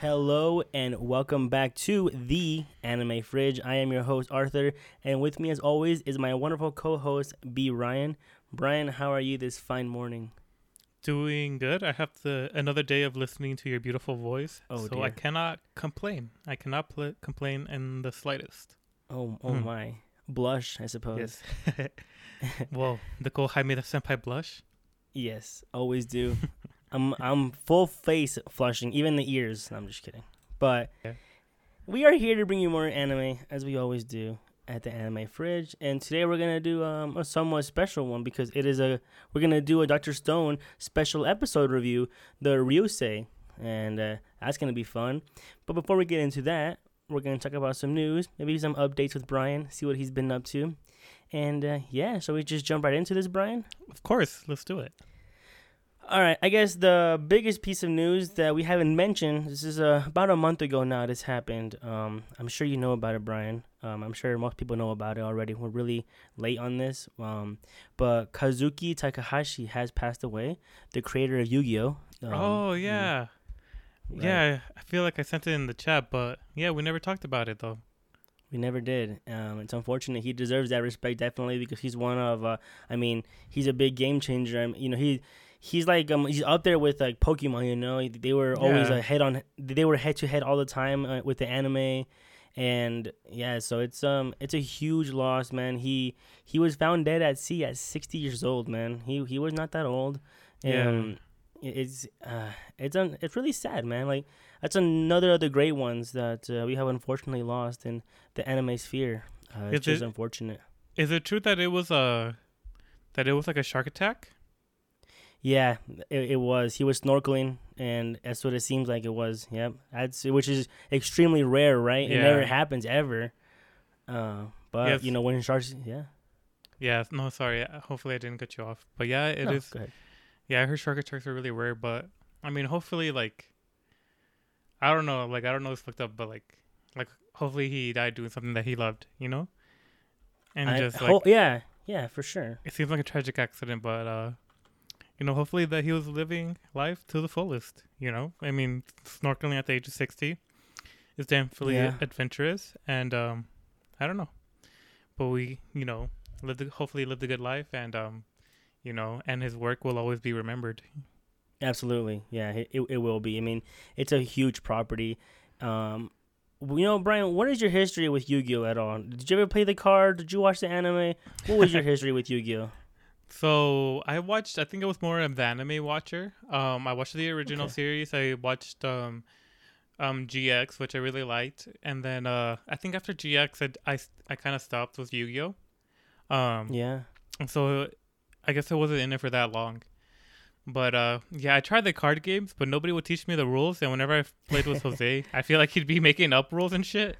Hello and welcome back to the Anime Fridge. I am your host Arthur, and with me as always is my wonderful co-host B Ryan. Brian, how are you this fine morning? Doing good. I have the another day of listening to your beautiful voice, oh, so dear. I cannot complain. I cannot pl- complain in the slightest. Oh, oh hmm. my! Blush, I suppose. Yes. Whoa, the go Jaime the senpai blush. Yes, always do. I'm I'm full face flushing, even the ears. No, I'm just kidding. But we are here to bring you more anime, as we always do at the Anime Fridge. And today we're gonna do um, a somewhat special one because it is a we're gonna do a Doctor Stone special episode review, the Ryusui, and uh, that's gonna be fun. But before we get into that, we're gonna talk about some news, maybe some updates with Brian, see what he's been up to, and uh, yeah, shall we just jump right into this, Brian? Of course, let's do it. All right, I guess the biggest piece of news that we haven't mentioned. This is uh, about a month ago now. This happened. Um, I'm sure you know about it, Brian. Um, I'm sure most people know about it already. We're really late on this. Um, but Kazuki Takahashi has passed away, the creator of Yu-Gi-Oh. Um, oh yeah, right. yeah. I feel like I sent it in the chat, but yeah, we never talked about it though. We never did. Um, it's unfortunate. He deserves that respect definitely because he's one of. Uh, I mean, he's a big game changer. I mean, you know, he he's like um he's up there with like Pokemon. You know, they were always yeah. head on. They were head to head all the time uh, with the anime, and yeah, so it's um it's a huge loss, man. He he was found dead at sea at 60 years old, man. He he was not that old. Yeah. Um, it's uh it's un, it's really sad, man. Like that's another of the great ones that uh, we have unfortunately lost in the anime sphere. Uh, it's just unfortunate. Is it true that it was a that it was like a shark attack? Yeah, it, it was. He was snorkeling, and that's what it seems like it was. Yep, that's which is extremely rare, right? Yeah. It never happens ever. Uh, but yes. you know when sharks, yeah. Yeah, no, sorry. Hopefully, I didn't cut you off. But yeah, it no, is. Yeah, I heard shark attacks are really rare, but I mean, hopefully, like, I don't know, like, I don't know, it's fucked up, but like, like, hopefully, he died doing something that he loved, you know. And I, just like, ho- yeah, yeah, for sure. It seems like a tragic accident, but uh, you know, hopefully that he was living life to the fullest. You know, I mean, snorkeling at the age of sixty is definitely yeah. adventurous, and um, I don't know, but we, you know, lived hopefully lived a good life, and um, you know, and his work will always be remembered. Absolutely, yeah, it it will be. I mean, it's a huge property. Um, you know, Brian, what is your history with Yu-Gi-Oh at all? Did you ever play the card? Did you watch the anime? What was your history with Yu-Gi-Oh? So I watched. I think it was more of the anime watcher. Um, I watched the original okay. series. I watched um, um GX, which I really liked, and then uh, I think after GX, I I, I kind of stopped with Yu Gi Oh. Um, yeah. And so I guess I wasn't in it for that long. But uh, yeah, I tried the card games, but nobody would teach me the rules. And whenever I played with Jose, I feel like he'd be making up rules and shit.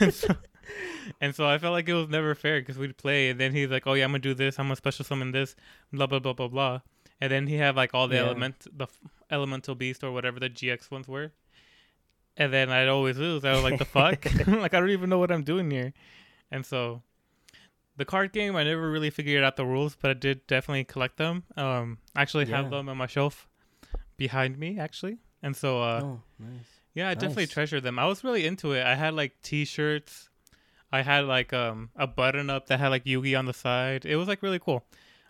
and, so, and so I felt like it was never fair because we'd play, and then he's like, "Oh yeah, I'm gonna do this. I'm gonna special summon this, blah blah blah blah blah." And then he had like all the yeah. element, the elemental beast or whatever the GX ones were. And then I'd always lose. I was like, "The fuck!" like I don't even know what I'm doing here. And so the card game, I never really figured out the rules, but I did definitely collect them. Um, I actually yeah. have them on my shelf behind me, actually. And so, uh, oh, nice. yeah, I nice. definitely treasure them. I was really into it. I had like T-shirts. I had like um a button up that had like Yugi on the side. It was like really cool.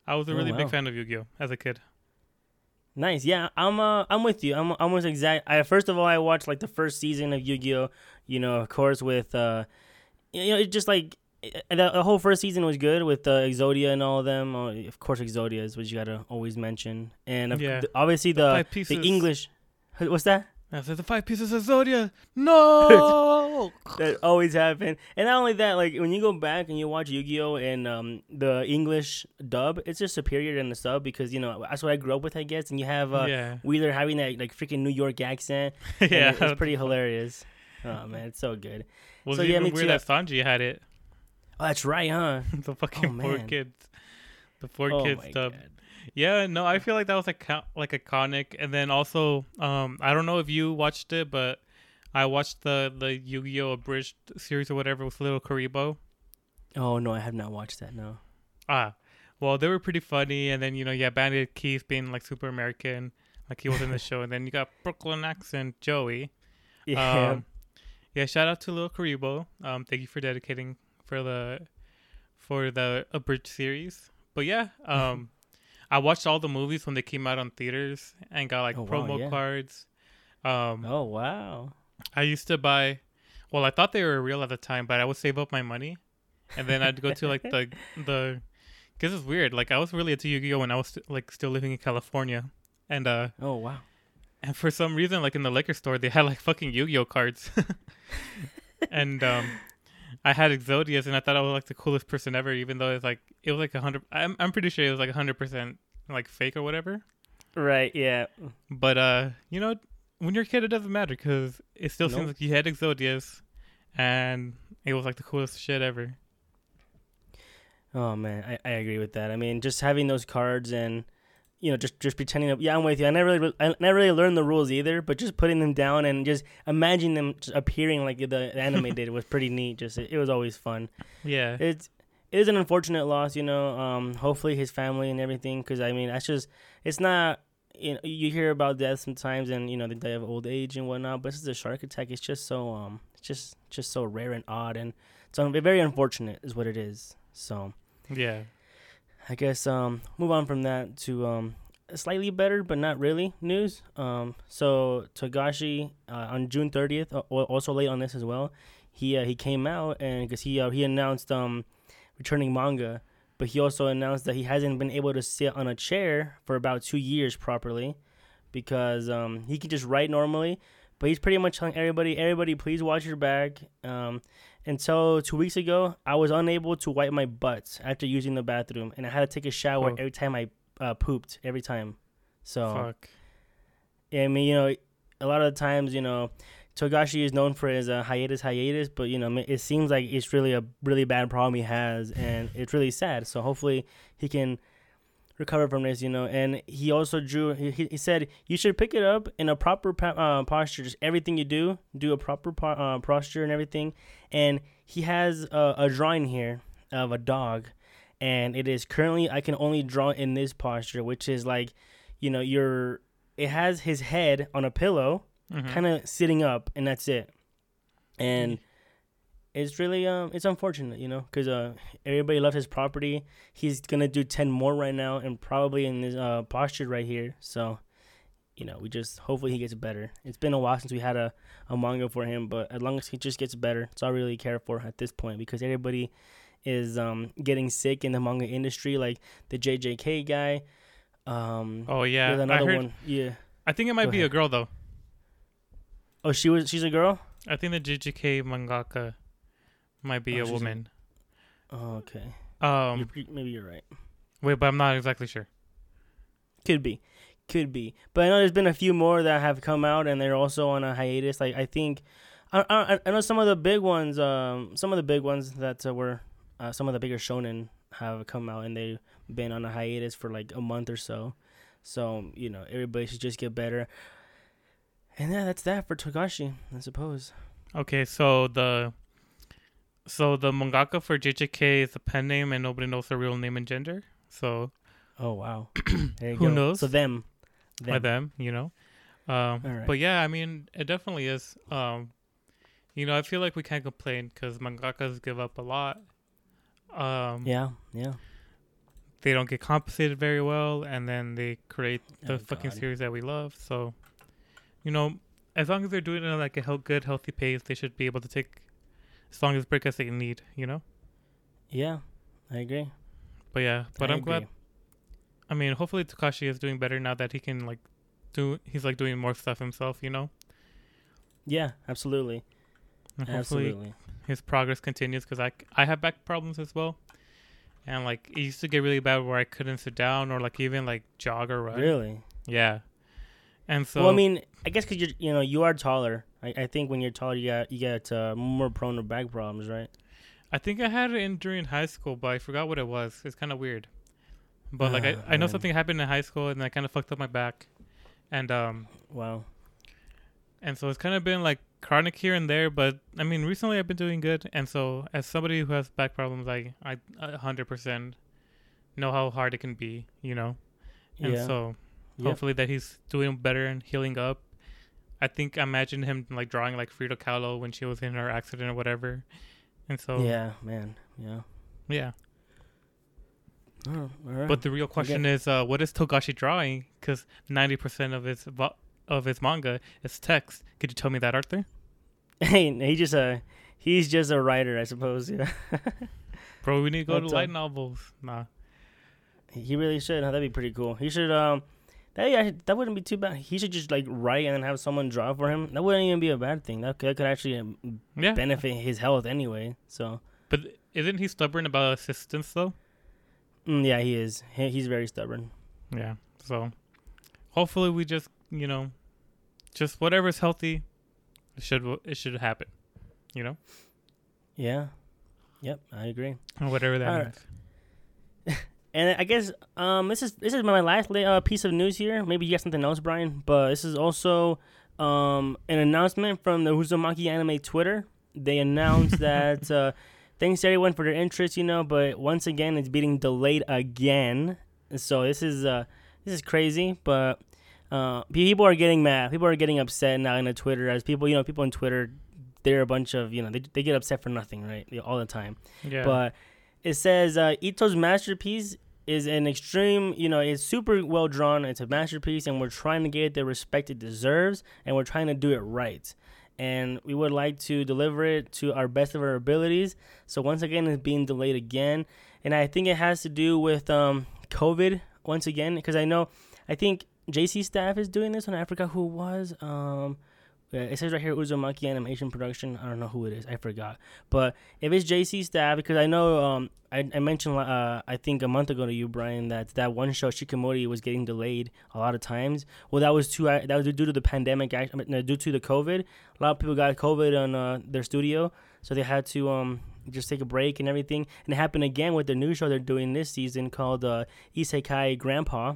I was a oh, really wow. big fan of Yu-Gi-Oh as a kid. Nice. Yeah, I'm uh I'm with you. I'm almost exact. I first of all I watched like the first season of Yu-Gi-Oh. You know, of course with uh, you know, it just like the, the whole first season was good with uh, Exodia and all of them. Uh, of course, Exodia is what you gotta always mention, and yeah. obviously the the, the English. What's that? After the five pieces of Zodia, no, that always happened. And not only that, like when you go back and you watch Yu-Gi-Oh and um, the English dub, it's just superior than the sub because you know that's what I grew up with, I guess. And you have uh, yeah. Wheeler having that like freaking New York accent. yeah, it's pretty hilarious. Oh man, it's so good. Was so, yeah, even weird that Sanji had it? Oh, that's right, huh? the fucking oh, four kids, the four oh, kids dub. God. Yeah, no, I feel like that was like like iconic, and then also, um, I don't know if you watched it, but I watched the the Yu Gi Oh abridged series or whatever with Little Kuriboh. Oh no, I have not watched that. No. Ah, well, they were pretty funny, and then you know yeah, Bandit Keith being like super American, like he was in the show, and then you got Brooklyn accent Joey. Yeah. Um, yeah, shout out to Little Kuriboh. Um, thank you for dedicating for the for the abridged series. But yeah, um, I watched all the movies when they came out on theaters and got like Oh, wow, promo yeah. cards. Um, oh wow. I used to buy. Well, I thought they were real at the time, but I would save up my money, and then I'd go to like the the. Cause it's weird. Like I was really into Yu-Gi-Oh when I was st- like still living in California, and uh, Oh wow. and for some reason, like in the liquor store, they had like fucking Yu-Gi-Oh cards, and um, I had Exodius, and I thought I was like the coolest person ever, even though it's like it was like a hundred. I'm I'm pretty sure it was like a hundred percent like fake or whatever. Right. Yeah. But uh, you know, when you're a kid, it doesn't matter because it still seems like you had Exodius, and it was like the coolest shit ever. Oh man, I, I agree with that. I mean, just having those cards and you know, just just pretending. Yeah, I'm with you. I never really, I never really learned the rules either, but just putting them down and just imagining them just appearing like the anime did was pretty neat. Just it, it was always fun. Yeah, It's it is an unfortunate loss, you know. Um, hopefully his family and everything, because I mean, that's just it's not. You know, you hear about death sometimes, and you know they die of old age and whatnot. But this is a shark attack. It's just so um, it's just just so rare and odd, and so very unfortunate is what it is. So. yeah. I guess um move on from that to um slightly better but not really news. Um so Togashi uh, on June 30th uh, also late on this as well. He uh, he came out and cuz he uh, he announced um returning manga, but he also announced that he hasn't been able to sit on a chair for about 2 years properly because um he can just write normally, but he's pretty much telling everybody everybody please watch your back. Um until two weeks ago, I was unable to wipe my butt after using the bathroom, and I had to take a shower Oh. every time I uh, pooped. Every time, so Fuck. I mean, you know, a lot of the times, you know, Togashi is known for his uh, hiatus, hiatus, but you know, it seems like it's really a really bad problem he has, and it's really sad. So hopefully, he can recover from this, you know. And he also drew. He, he said you should pick it up in a proper pa- uh, posture. Just everything you do, do a proper po- uh, posture and everything. And he has a, a drawing here of a dog, and it is currently I can only draw in this posture, which is like, you know, your it has his head on a pillow, Mhm. kind of sitting up, and that's it. And it's really um it's unfortunate, you know, because uh everybody loves his property. He's gonna do ten more right now, and probably in this uh posture right here. So, you know, we just hopefully he gets better. It's been a while since we had a a manga for him, but as long as he just gets better, it's all I really care for at this point because everybody is um getting sick in the manga industry, like the JJK guy. Um, Oh yeah, there's I another heard. one. Yeah. I think it might Go be ahead. a girl though. Oh, she was. She's a girl. I think the JJK mangaka might be Oh, a she's a- woman. Oh, okay. Um, You're maybe you're right. wait, but I'm not exactly sure. Could be, could be. But I know there's been a few more that have come out, and they're also on a hiatus. Like I think, I I, I know some of the big ones. Um, some of the big ones that uh, were, uh, some of the bigger shonen have come out, and they've been on a hiatus for like a month or so. So you know, everybody should just get better. And yeah, that's that for Togashi, I suppose. Okay, so the so the mangaka for JJK is a pen name, and nobody knows their real name and gender. So Oh wow. there you Who go. knows? So them. by them, you know. Um, Alright. But yeah, I mean, it definitely is. Um, you know, I feel like we can't complain because mangakas give up a lot. Um, Yeah, yeah. They don't get compensated very well, and then they create the Oh, fucking God. series that we love. So, you know, as long as they're doing it like a good, healthy pace, they should be able to take as long as break as they need. You know. Yeah, I agree. But yeah, but I I'm glad. I mean, hopefully Togashi is doing better now that he can like do. He's like doing more stuff himself. You know. Yeah, absolutely. And hopefully Absolutely. his progress continues because I, I have back problems as well. And like it used to get really bad where I couldn't sit down or like even like jog or run. Really? Yeah. And so well, I mean, I guess because you're you know you are taller. I, I think when you're taller, you got you get uh, more prone to back problems, right? I think I had it in during high school, but I forgot what it was. It's kind of weird. But like I, Ah, I know man. something happened in high school and I kind of fucked up my back. And um Wow. and so it's kind of been like chronic here and there, but I mean recently I've been doing good. And so as somebody who has back problems, I I a 100% know how hard it can be, you know. And yeah. so Yep. hopefully that he's doing better and healing up. I think I imagine him like drawing like Frida Kahlo when she was in her accident or whatever. And so yeah, man. Yeah. yeah. Oh, all right. But the real question is, uh, what is Togashi drawing? Because ninety percent of his vo- of his manga is text. Could you tell me that, Arthur? hey, he just a he's just a writer, I suppose. Yeah. Bro, we need to go That's, to light um, novels. Nah. he really should. Huh? That'd be pretty cool. He should um. That, yeah, that wouldn't be too bad. He should just like write and then have someone draw for him. That wouldn't even be a bad thing. That could, that could actually um, Yeah. benefit his health anyway. So But isn't he stubborn about assistance though? mm, yeah, he is. He, he's very stubborn. Yeah. So hopefully we just you know, just whatever's healthy, it should it should happen. You know, Yeah. Yep, I agree. or whatever that All right. And I guess um this is this is my last uh, piece of news here. Maybe you got something else, Brian. But this is also um an announcement from the Uzumaki Anime Twitter. They announced that uh, thanks to everyone for their interest, you know. But once again, it's being delayed again. So this is uh this is crazy. But uh people are getting mad. People are getting upset now in the Twitter as people you know people on Twitter. They're a bunch of you know they they get upset for nothing, right? All the time. Yeah. But it says uh, Ito's masterpiece is an extreme, you know, it's super well drawn. It's a masterpiece, and we're trying to get the respect it deserves, and we're trying to do it right. And we would like to deliver it to our best of our abilities. So once again, it's being delayed again, and I think it has to do with um, COVID once again, because I know, I think JC staff is doing this on Africa. Who was um. Yeah, it says right here Uzumaki Animation Production. I don't know who it is. I forgot. But if it's JC staff, because I know um I, I mentioned uh I think a month ago to you Brian that that one show Shikamori was getting delayed a lot of times. Well, that was too uh, that was due to the pandemic. I mean, due to the COVID, a lot of people got COVID on uh, their studio, so they had to um just take a break and everything. And it happened again with the new show they're doing this season called uh, Isekai Grandpa.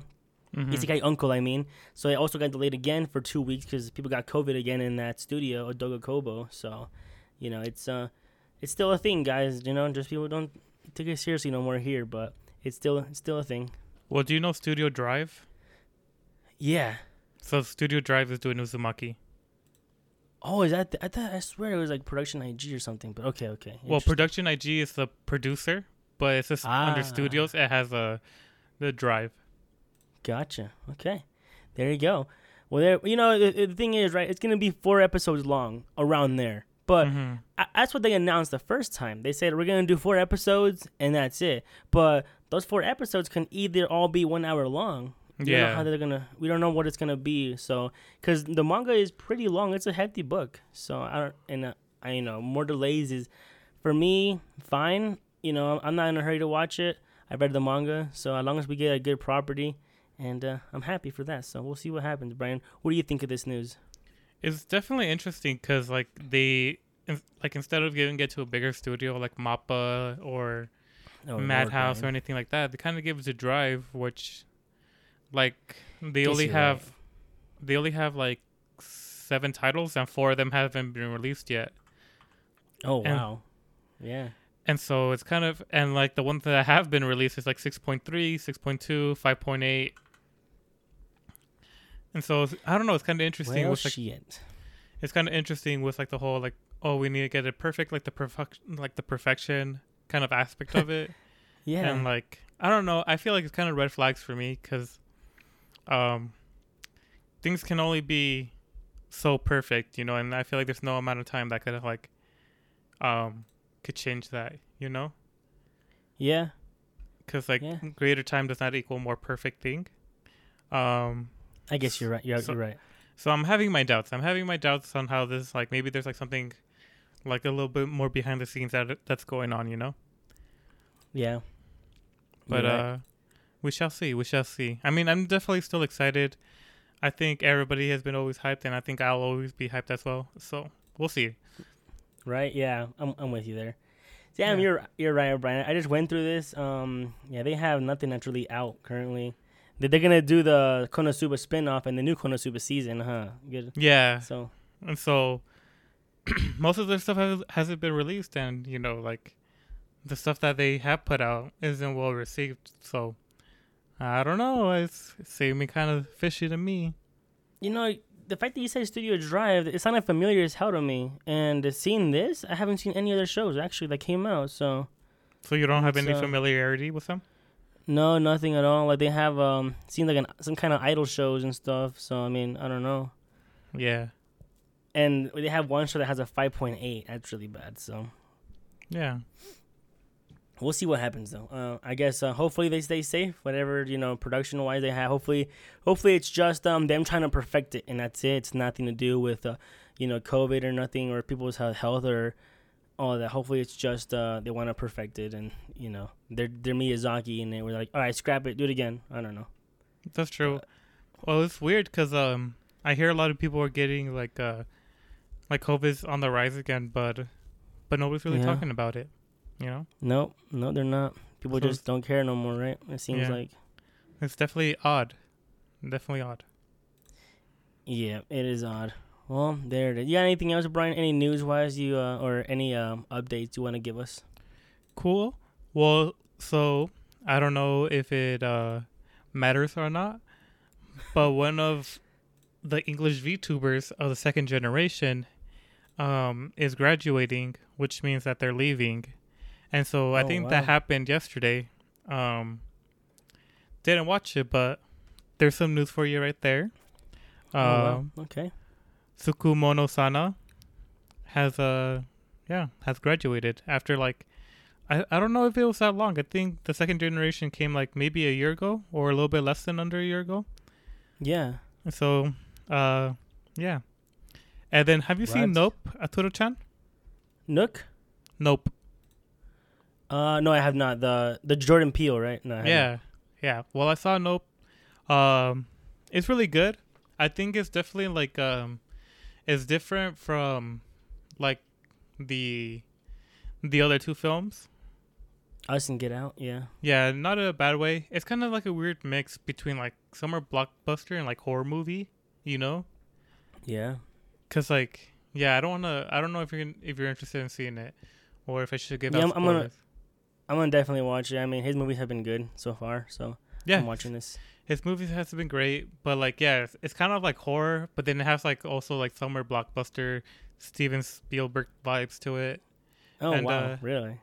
Mhm. Isekai Uncle, I mean. So it also got delayed again for two weeks because people got COVID again in that studio, Odoga Kobo. So, you know, it's uh, it's still a thing, guys. You know, just people don't take it seriously no more here, but it's still it's still a thing. Well, do you know Studio Drive? Yeah. So Studio Drive is doing Uzumaki. Oh, is that? The, I thought I swear it was like Production IG or something. But okay, okay. Well, Production IG is the producer, but it's just under Ah. Studios. It has a the Drive. Gotcha. Okay, there you go. Well, there. You know, the, the thing is, right? It's gonna be four episodes long, around there. But Mhm. I, that's what they announced the first time. They said we're gonna do four episodes and that's it. But those four episodes can either all be one hour long. We know how they're gonna. We don't know what it's gonna be. So, because the manga is pretty long, it's a hefty book. So I don't. And uh, I you know more delays is, for me, fine. You know, I'm not in a hurry to watch it. I read the manga, so as long as we get a good property, and uh, I'm happy for that. So we'll see what happens, Brian. What do you think of this news? It's definitely interesting because like they in- like instead of giving it to a bigger studio like Mappa or Oh, Lord, Madhouse or anything like that, they kind of give it to Drive, which like they only have right. they only have like seven titles and four of them haven't been released yet. Oh and- wow. Yeah. And so it's kind of and like the ones that have been released is like 6.3, 6.2, 5.8. And so it's- I don't know, it's kind of interesting Well, with like shit. it's kind of interesting with like the whole like oh we need to get it perfect like the perfection like the perfection kind of aspect of it Yeah. and like I don't know I feel like it's kind of red flags for me because um things can only be so perfect you know and I feel like there's no amount of time that could have like um could change that you know yeah. because like Yeah. greater time does not equal more perfect thing um I guess you're right. You're, So- you're right. So I'm having my doubts. I'm having my doubts on how this like maybe there's like something like a little bit more behind the scenes that that's going on, you know. Yeah. But right. uh we shall see. We shall see. I mean, I'm definitely still excited. I think everybody has been always hyped and I think I'll always be hyped as well. So, we'll see. right? Yeah, I'm I'm with you there. Damn, Yeah. you're you're right, Brian. I just went through this. Um, yeah, they have nothing that's really out currently. They- They're gonna do the Konosuba spin-off and the new Konosuba season, huh? Good. Yeah. So And so most of their stuff has, hasn't been released and, you know, like the stuff that they have put out isn't well received. So I don't know. It's, it's seeming kind of fishy to me. You know, the fact that you said Studio Drive, it sounded familiar as hell to me. And seeing this, I haven't seen any other shows actually that came out. So So you don't have It's, any uh, familiarity with them? No, nothing at all. Like they have um, seems like an, some kind of idol shows and stuff. So I mean, I don't know. Yeah. And they have one show that has a 5.8. That's really bad. So Yeah. we'll see what happens though. Uh, I guess uh, hopefully they stay safe. Whatever you know, production wise they have. Hopefully, hopefully it's just um them trying to perfect it, and that's it. It's nothing to do with uh, you know COVID or nothing or people's health or all that. Hopefully it's just uh they want to perfect it, and you know they're they're Miyazaki, and they were like, all right, scrap it, do it again. I don't know. That's true. Well, it's weird because um, I hear a lot of people are getting like uh, like COVID's on the rise again, but but nobody's really Yeah. talking about it. You know, No, no, they're not. People So just don't care no more, right? It seems Yeah. like. it's definitely odd. Definitely odd. Yeah, it is odd. Well, there it is. You got anything else, Brian? Any news wise you uh, or any um, updates you want to give us? Cool. Well, so I don't know if it uh, matters or not, but one of the English VTubers of the second generation um, is graduating, which means that they're leaving. And so I Oh, think wow. that happened yesterday. Um, didn't watch it, but there's some news for you right there. oh, wow. Um, Okay. Tsukumo Sana has uh yeah has graduated after like I, I don't know if it was that long. I think the second generation came like maybe a year ago or a little bit less than under a year ago. Yeah. So uh yeah. And then have you seen Nope, Aturo-chan? Nook? Nope. Uh, no, I have not. The the Jordan Peele, right? No. Yeah. Yeah. Well, I saw Nope. Um it's really good. I think it's definitely like um it's different from like the the other two films. Us and Get Out. Yeah. Yeah, not in a bad way. It's kind of like a weird mix between like summer blockbuster and like horror movie, you know? Yeah. Cuz like yeah, I don't want to I don't know if you're if you're interested in seeing it or if I should give Yeah, out I'm- I'm gonna- I'm gonna definitely watch it. I mean, his movies have been good so far, so yeah, I'm watching this. His movies has been great, but like yeah, it's, it's kind of like horror, but then it has like also like summer blockbuster Steven Spielberg vibes to it. Oh And, wow, uh, really?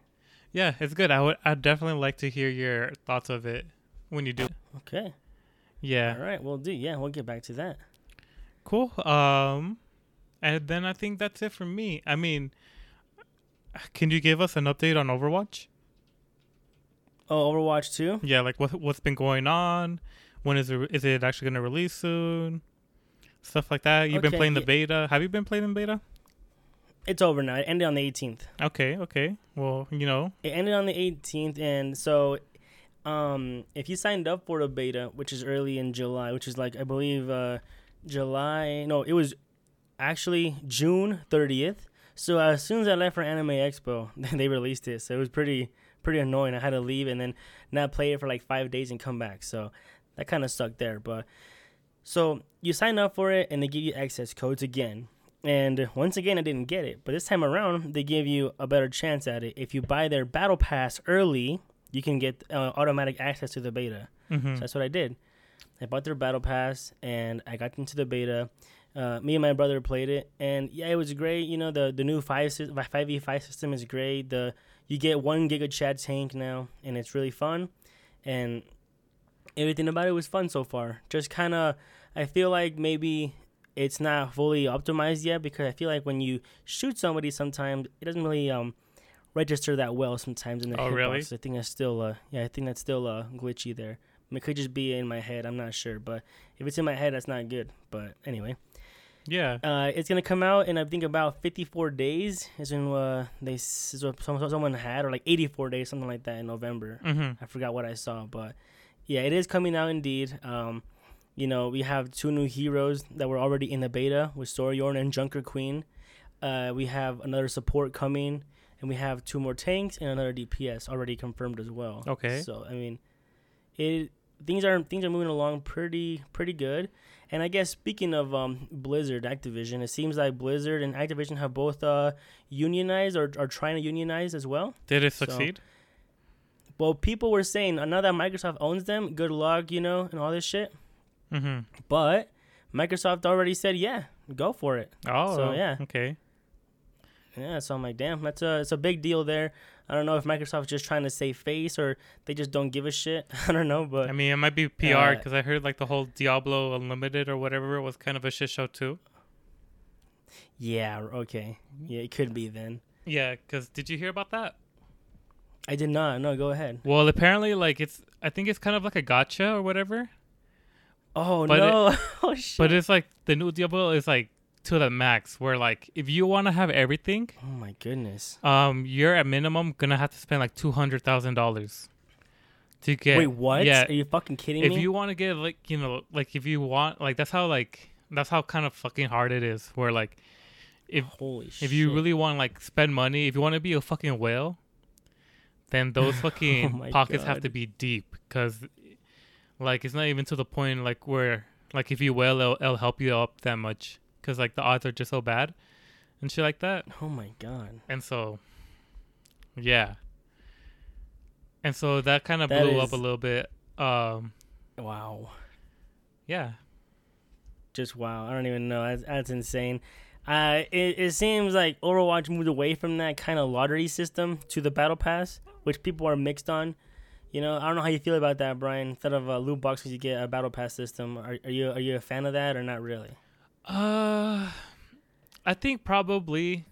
Yeah, it's good. I would I'd definitely like to hear your thoughts of it when you do. Okay. Yeah. All right, we'll do. Yeah, we'll get back to that. Cool. Um, and then I think that's it for me. I mean, can you give us an update on Overwatch? Oh, Overwatch 2? Yeah, like what what's been going on? When is it is it actually gonna release soon? Stuff like that. You've been Okay, playing the yeah. beta. Have you been playing the beta? It's over now. It ended on the 18th. Okay, okay. Well, you know, It ended on the 18th, and so um, if you signed up for the beta, which is early in July, which is like I believe uh, July. No, it was actually June 30th. So as soon as I left for Anime Expo, they released it. So it was pretty pretty annoying. I had to leave and then not play it for like five days and come back. So that kind of sucked there. But so you sign up for it and they give you access codes again. And once again, I didn't get it. But this time around, they give you a better chance at it. If you buy their battle pass early, you can get uh, automatic access to the beta. hmm So that's what I did. I bought their battle pass and I got into the beta. Uh, me and my brother played it, and yeah, it was great. You know, the the new five five v five system is great. The you get one giga chat tank now, and it's really fun. And everything about it was fun so far. Just kind of, I feel like maybe it's not fully optimized yet because I feel like when you shoot somebody, sometimes it doesn't really um register that well. Sometimes in the Oh, really? hitbox. I think that's still uh yeah, I think that's still uh glitchy there. I mean, it could just be in my head. I'm not sure, but if it's in my head, that's not good. But anyway, Yeah. uh, it's gonna come out in I think about 54 days. Is when uh, they is what someone had, or like 84 days, something like that in November. hmm I forgot what I saw, but yeah, it is coming out indeed. Um, you know, we have two new heroes that were already in the beta with Sojourn and Junker Queen. Uh, we have another support coming, and we have two more tanks and another DPS already confirmed as well. Okay. So I mean, it things are things are moving along pretty pretty good. And I guess speaking of um, Blizzard, Activision, it seems like Blizzard and Activision have both uh, unionized or are trying to unionize as well. Did it succeed? So, well, people were saying uh, now that Microsoft owns them, good luck, you know, and all this shit. Mm-hmm. But Microsoft already said, yeah, go for it. Oh, So, yeah. Okay. Yeah, so I'm like, damn, that's a it's a big deal there. I don't know if Microsoft's just trying to save face or they just don't give a shit. I don't know, but I mean, it might be PR Uh, because I heard like the whole Diablo Unlimited or whatever was kind of a shit show too. yeah, okay, yeah, it could be then. Yeah, because did you hear about that? I did not. No, go ahead. Well, apparently, like it's I think it's kind of like a gotcha or whatever. Oh But no! oh shit! But it's like the new Diablo is like to the max, where like if you want to have everything, oh my goodness! um, you're at minimum gonna have to spend like two hundred thousand dollars to get. Wait, what? Yeah, Are you fucking kidding if me? If you want to get like you know like if you want like that's how like that's how kind of fucking hard it is. Where like if Holy shit! if you really want to like spend money, if you want to be a fucking whale, then those Oh fucking my pockets have to be deep because, like, it's not even to the point like where like if you whale, it'll, it'll help you up that much because like the odds are just so bad and shit like that. Oh my god! And so, yeah, and so that kind of That blew up a little bit. Um, Wow! yeah, Just wow! I don't even know. That's, that's insane. Uh, it, it seems like Overwatch moved away from that kind of lottery system to the battle pass, which people are mixed on. You know, I don't know how you feel about that, Brian. Instead of uh, loot boxes, you get a battle pass system. Are, are you are you a fan of that or not really? Uh, I think probably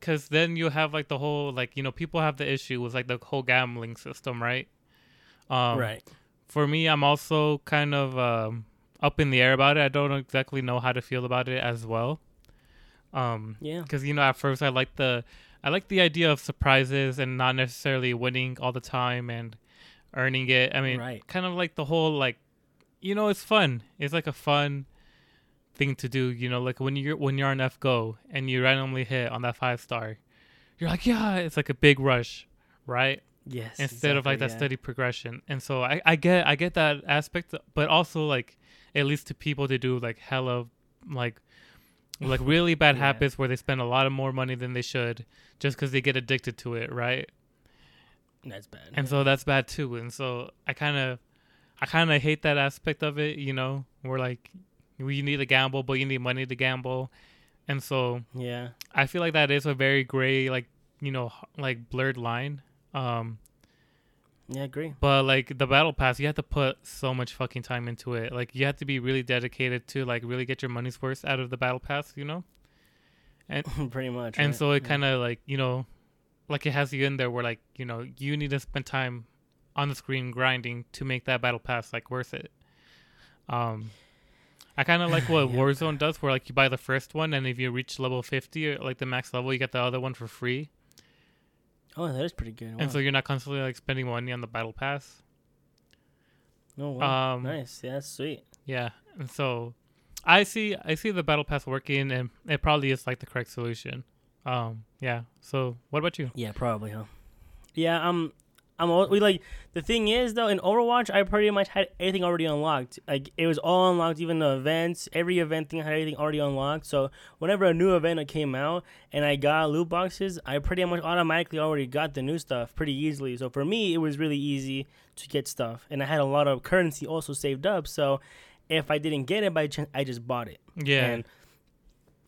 because then you have like the whole like you know people have the issue with like the whole gambling system, right? Um, right. For me, I'm also kind of um, up in the air about it. I don't exactly know how to feel about it as well. Um, Yeah. because you know at first I like the I like the idea of surprises and not necessarily winning all the time and earning it. I mean, Right. kind of like the whole like, you know, it's fun. It's like a fun thing to do. You know, like when you're when you're on FGO and you randomly hit on that five star, you're like, yeah, it's like a big rush, right? Yes. Instead of like that yeah. steady progression. And so I I get I get that aspect, but also like at least to people to do like hella like like really bad Yeah. habits where they spend a lot of more money than they should just because they get addicted to it, right? That's bad. And so that's bad too. And so I kind of, I kind of hate that aspect of it. You know, where like you need to gamble, but you need money to gamble, and so yeah. I feel like that is a very gray, like you know, like blurred line. Um, Yeah, I agree. but like the battle pass, you have to put so much fucking time into it. Like you have to be really dedicated to like really get your money's worth out of the battle pass. You know. And Pretty much. and right? so it Yeah. kind of like you know like it has you in there where like you know you need to spend time on the screen grinding to make that battle pass like worth it um i kind of like what Yeah. warzone does where like you buy the first one and if you reach level 50 or like the max level you get the other one for free Oh, that is pretty good. and so you're not constantly like spending money on the battle pass oh, wow. um nice. Yeah, that's sweet. yeah and so i see i see the battle pass working and it probably is like the correct solution um yeah so what about you Yeah, probably, huh? Yeah, um, I'm al- we like the thing is though in Overwatch I pretty much had everything already unlocked. Like it was all unlocked, even the events. Every event thing had everything already unlocked. So whenever a new event came out and I got loot boxes, I pretty much automatically already got the new stuff pretty easily. So for me, it was really easy to get stuff, and I had a lot of currency also saved up. So if I didn't get it by chance, I just bought it. yeah and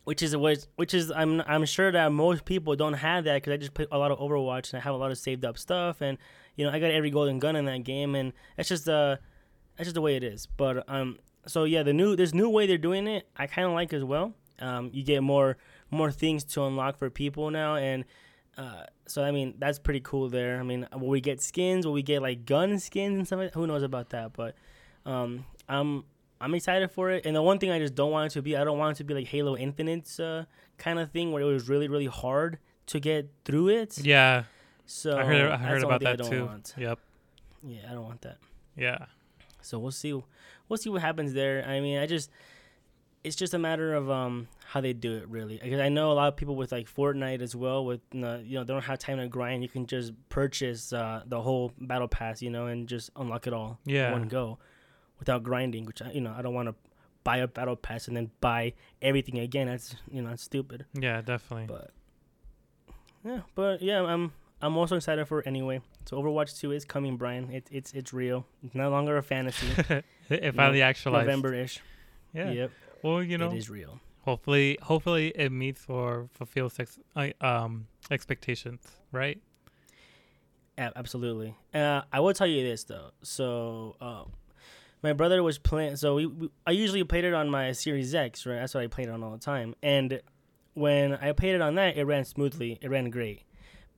which is which, which is I'm I'm sure that most people don't have that because I just play a lot of Overwatch and I have a lot of saved up stuff and you know I got every golden gun in that game and that's just uh that's just the way it is. But um so yeah the new this new way they're doing it I kind of like as well. Um you get more more things to unlock for people now and. Uh, so I mean that's pretty cool there. I mean, will we get skins? Will we get like gun skins and stuff? Who knows about that? But um, I'm I'm excited for it. And the one thing I just don't want it to be, I don't want it to be like Halo Infinite's uh, kind of thing where it was really, really hard to get through it. yeah So I heard I heard about that too. want. Yep. Yeah, I don't want that. Yeah. So we'll see. We'll see what happens there. I mean, I just it's just a matter of um how they do it really. Because I know a lot of people with like Fortnite as well. With you know they don't have time to grind. You can just purchase uh, the whole battle pass, you know, and just unlock it all in Yeah. one go. without grinding, which I, you know I don't want to buy a battle pass and then buy everything again. That's you know that's stupid. Yeah, definitely. But yeah, but yeah, I'm I'm also excited for it anyway. So Overwatch Two is coming, Brian. It, it's it's real. It's no longer a fantasy. it finally actualized. November ish. Yeah. Yep. Well, you know, it is real. hopefully, hopefully it meets or fulfills ex- um expectations, right? A- absolutely. Uh, I will tell you this though. So, uh, my brother was playing. So we, we, I usually played it on my Series X, right? That's what I played on all the time. And when I played it on that, it ran smoothly. It ran great.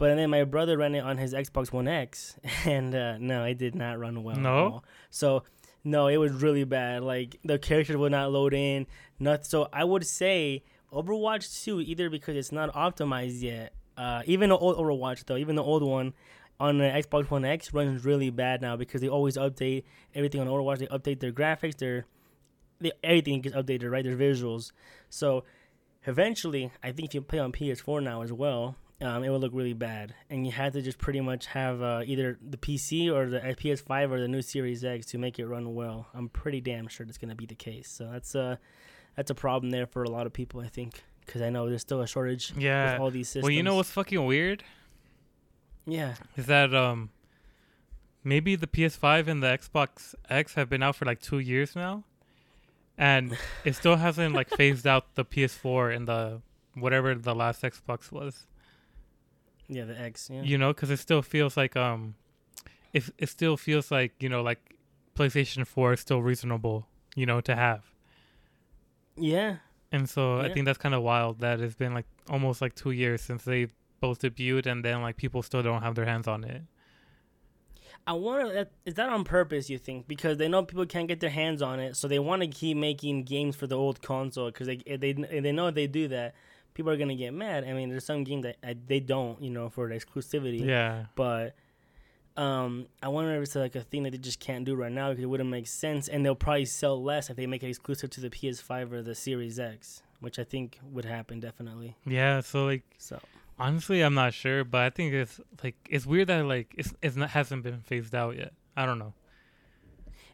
But then my brother ran it on his Xbox One X, and uh, no, it did not run well. at No? all. So no, it was really bad. Like the characters would not load in. Not so. I would say Overwatch 2 either because it's not optimized yet. Uh, even the old Overwatch though, even the old one on the Xbox One X runs really bad now because they always update everything on Overwatch. They update their graphics, their they, everything gets updated, right? Their visuals. So eventually, I think if you play on PS4 now as well, um, it would look really bad, and you have to just pretty much have uh, either the PC or the uh, PS5 or the new Series X to make it run well. I'm pretty damn sure that's going to be the case. So that's a that's a problem there for a lot of people, I think, because I know there's still a shortage Yeah. with all these systems. Well, you know what's fucking weird Yeah. is that um maybe the PS5 and the Xbox X have been out for like two years now, and it still hasn't like phased out the PS4 and the whatever the last Xbox was. Yeah, the X. Yeah. You know, because it still feels like um, it it still feels like you know like PlayStation Four is still reasonable, you know, to have. yeah. And so I think that's kind of wild that it's been like almost like two years since they both debuted, and then like people still don't have their hands on it. I wonder is that on purpose? You think because they know people can't get their hands on it, so they want to keep making games for the old console because they they they know they do that, people are gonna get mad. I mean, there's some games that uh, they don't, you know, for the exclusivity. Yeah, But um, I wonder if it's like a thing that they just can't do right now because it wouldn't make sense, and they'll probably sell less if they make it exclusive to the PS5 or the Series X, which I think would happen definitely. yeah. So like So honestly, I'm not sure, but I think it's like it's weird that like it's it's not hasn't been phased out yet. I don't know.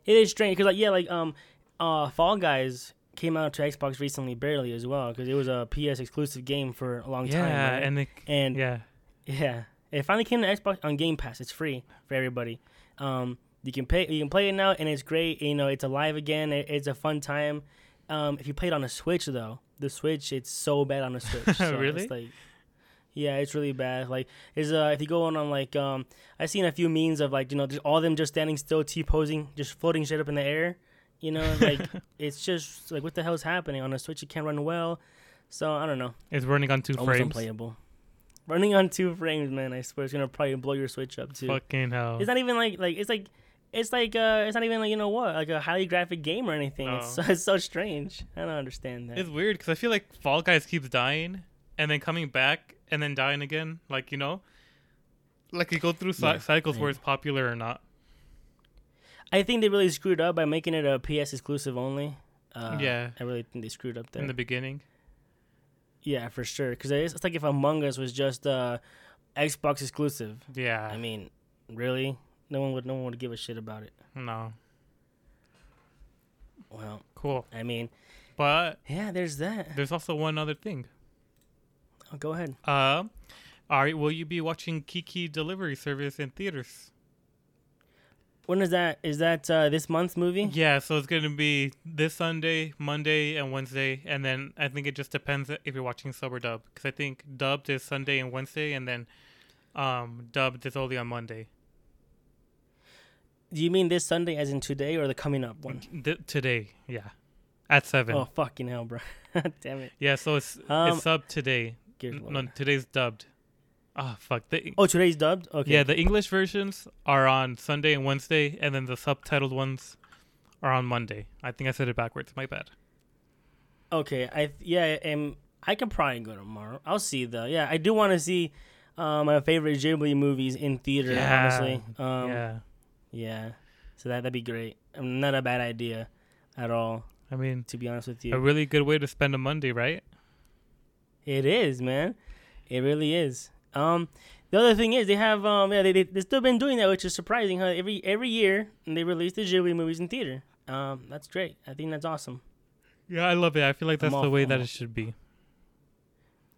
it is strange because like yeah, like um, uh, Fall Guys came out to Xbox recently, barely as well, because it was a PS exclusive game for a long yeah, time. right? and and yeah, Yeah, it finally came to Xbox on Game Pass. It's free for everybody. Um, you can pay. You can play it now, and it's great. You know, it's alive again. It, it's a fun time. Um, if you play it on a Switch, though, the Switch, it's so bad on the Switch. So Really? It's like, yeah, it's really bad. Like, is uh, if you go on on like um, I've seen a few memes of like you know just all of them just standing still, T posing, just floating straight up in the air. You know, like it's just like what the hell is happening on a Switch? It can't run well. So I don't know it's running on two almost frames. unplayable. Running on two frames, man. I swear it's gonna probably blow your Switch up too. Fucking hell. It's not even like like it's like it's like uh it's not even like you know what like a highly graphic game or anything. It's, so, No. it's so strange. I don't understand that. It's weird because I feel like Fall Guys keeps dying and then coming back and then dying again. Like you know, like you go through Yeah, cycles where it's popular or not. I think they really screwed up by making it a PS exclusive only. Uh, Yeah. I really think they screwed up there. In the beginning, yeah, for sure. Because it's, it's like if Among Us was just uh, Xbox exclusive. yeah. I mean, really, no one would no one would give a shit about it. no, Well, cool. I mean, But yeah, there's that. there's also one other thing. Oh, go ahead. Uh, all right. Will you be watching Kiki Delivery Service in theaters? When is that? Is that uh, this month's movie? Yeah. So it's gonna be this Sunday, Monday, and Wednesday, and then I think it just depends if you're watching sub or dub. Because I think dubbed is Sunday and Wednesday, and then um dubbed is only on Monday. Do you mean this Sunday, as in today, or the coming up one? Th- today, yeah, at seven. Oh fucking hell, bro! Damn it. Yeah, so it's Um, it's sub today. N- No, today's dubbed. Ah, fuck. The, Oh, today's dubbed. Okay. Yeah, the English versions are on Sunday and Wednesday, and then the subtitled ones are on Monday. I think I said it backwards. My bad. Okay. I yeah. Um, I can probably go tomorrow. I'll see though. Yeah, I do want to see uh, my favorite Ghibli movies in theater. Yeah, Honestly. Um, yeah. yeah, So that that'd be great. Um, not a bad idea, at all. I mean, To be honest with you, a really good way to spend a Monday, right? it is, man. It really is. Um, the other thing is they have um yeah they they they've still been doing that, which is surprising. Huh? Every every year they release the Ghibli movies in theater. Um, that's great. I think that's awesome. Yeah, I love it. I feel like that's the way I'm that all- it should be.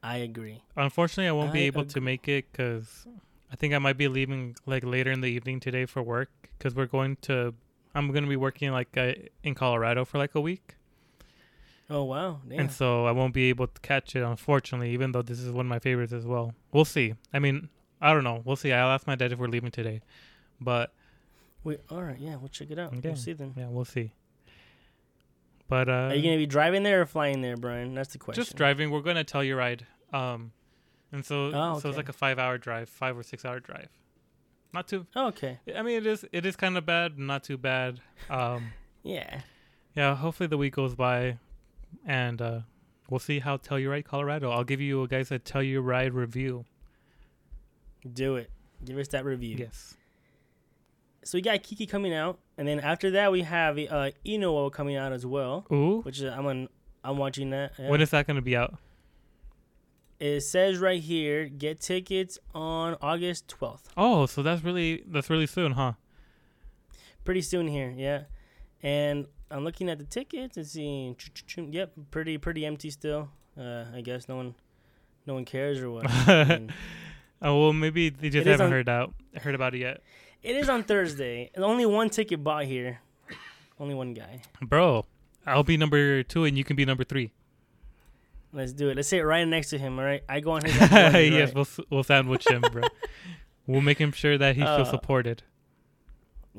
I agree. Unfortunately, I won't be I able to make it because I think I might be leaving like later in the evening today for work because we're going to. I'm gonna be working like uh, in Colorado for like a week, Oh wow, damn. and so I won't be able to catch it. Unfortunately, even though this is one of my favorites as well. We'll see. I mean, I don't know. We'll see. I'll ask my dad if we're leaving today, but we all right, yeah, we'll check it out. Okay. We'll see then. yeah, we'll see. But uh, Are you gonna be driving there or flying there, Brian? That's the question. just driving. We're gonna tell you ride. Um, and so Oh, so it's like a five hour drive, five or six hour drive. Not too Oh, okay. I mean, it is it is kind of bad, not too bad. Um, Yeah. yeah, hopefully the week goes by, and uh, we'll see how Telluride, Colorado. I'll give you guys a Telluride review. Do it. Give us that review. Yes. So we got Kiki coming out, and then after that we have uh Inu-Oh coming out as well, Ooh, which is I'm on. I'm watching that. yeah. when is that gonna be out? It says right here, get tickets on August 12th. Oh, so that's really that's really soon, huh? Pretty soon here, yeah. And I'm looking at the tickets and seeing, yep, pretty pretty empty still. Uh, I guess no one, no one cares or what. I mean, Oh well, maybe they just haven't on- heard out heard about it yet, it is on Thursday. Only one ticket bought here. Only one guy. bro. I'll be number two, and you can be number three. Let's do it. Let's sit right next to him. All right. I go on his. left, you go on his yes, right. we'll we'll sandwich him, bro. we'll make him sure that he feels Uh, supported.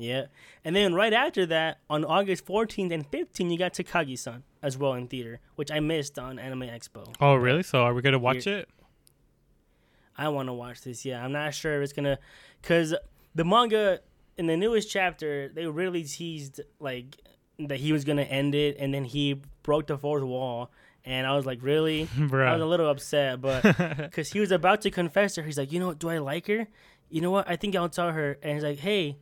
Yeah. And then right after that, on August 14th and 15th, you got Takagi-san as well in theater, which I missed on Anime Expo. Oh, really? So are we gonna watch Here- it? I want to watch this. Yeah, I'm not sure if it's gonna, cause the manga in the newest chapter they really teased like that he was gonna end it, and then he broke the fourth wall, and I was like, really? I was a little upset, but because he was about to confess her, he's like, you know, what, do I like her? You know what? I think I'll tell her. And he's like, hey,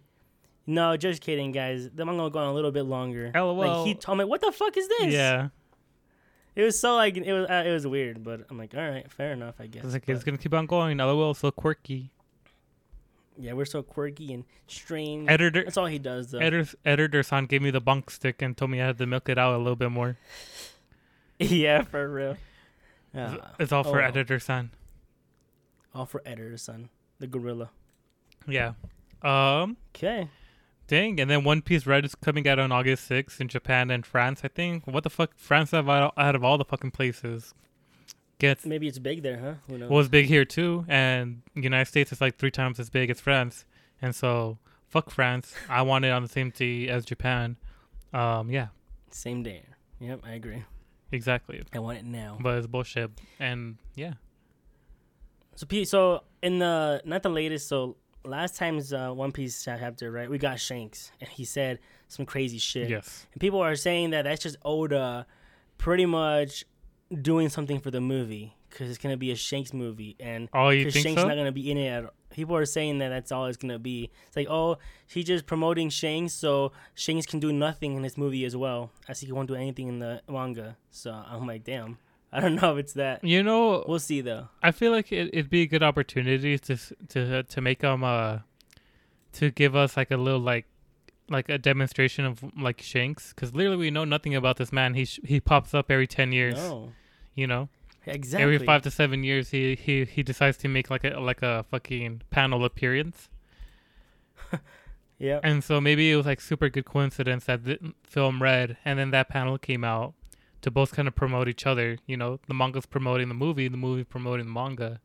no, just kidding, guys. The manga going to go on a little bit longer. LOL. Like he told me, what the fuck is this? yeah. It was so like it was uh, it was weird, but I'm like, all right, fair enough, I guess. It's like it's gonna keep on going. LOL, so quirky. yeah, we're so quirky and strange. Editor That's all he does, though. editor editor son gave me the bunk stick and told me I had to milk it out a little bit more. yeah, for real. It's- Uh, it's all oh for editor son. all for editor, son. The gorilla. Yeah. Um. Okay. Dang. And then One Piece Red is coming out on August 6th in Japan and France. I think. What the fuck? France out of, all the fucking places gets Maybe it's big there, huh? Who knows? was big here too, and United States is like three times as big as France, and so fuck France. I want it on the same day as Japan. Um, yeah, Same day. Yep, I agree. exactly. I want it now. But it's bullshit, and yeah, So, P- so in the not the latest, so last time's uh, One Piece chapter, right? We got Shanks, and he said some crazy shit. yes, And people are saying that that's just Oda, pretty much doing something for the movie because it's gonna be a Shanks movie, and oh, you think Shanks so? not gonna be in it. At, people are saying that that's all it's gonna be. It's like, oh, he's just promoting Shanks, so Shanks can do nothing in this movie as well, as he won't do anything in the manga. So I'm like, damn, I don't know if it's that. you know, We'll see though. I feel like it, it'd be a good opportunity to to to make them uh to give us like a little like like a demonstration of like Shanks, because literally we know nothing about this man. He sh- he pops up every ten years, No, you know. exactly. Every five to seven years, he, he he decides to make like a like a fucking panel appearance, Yeah. and so maybe it was like super good coincidence that the Film Red, and then that panel came out to both kind of promote each other. You know, the manga's promoting the movie, the movie promoting the manga,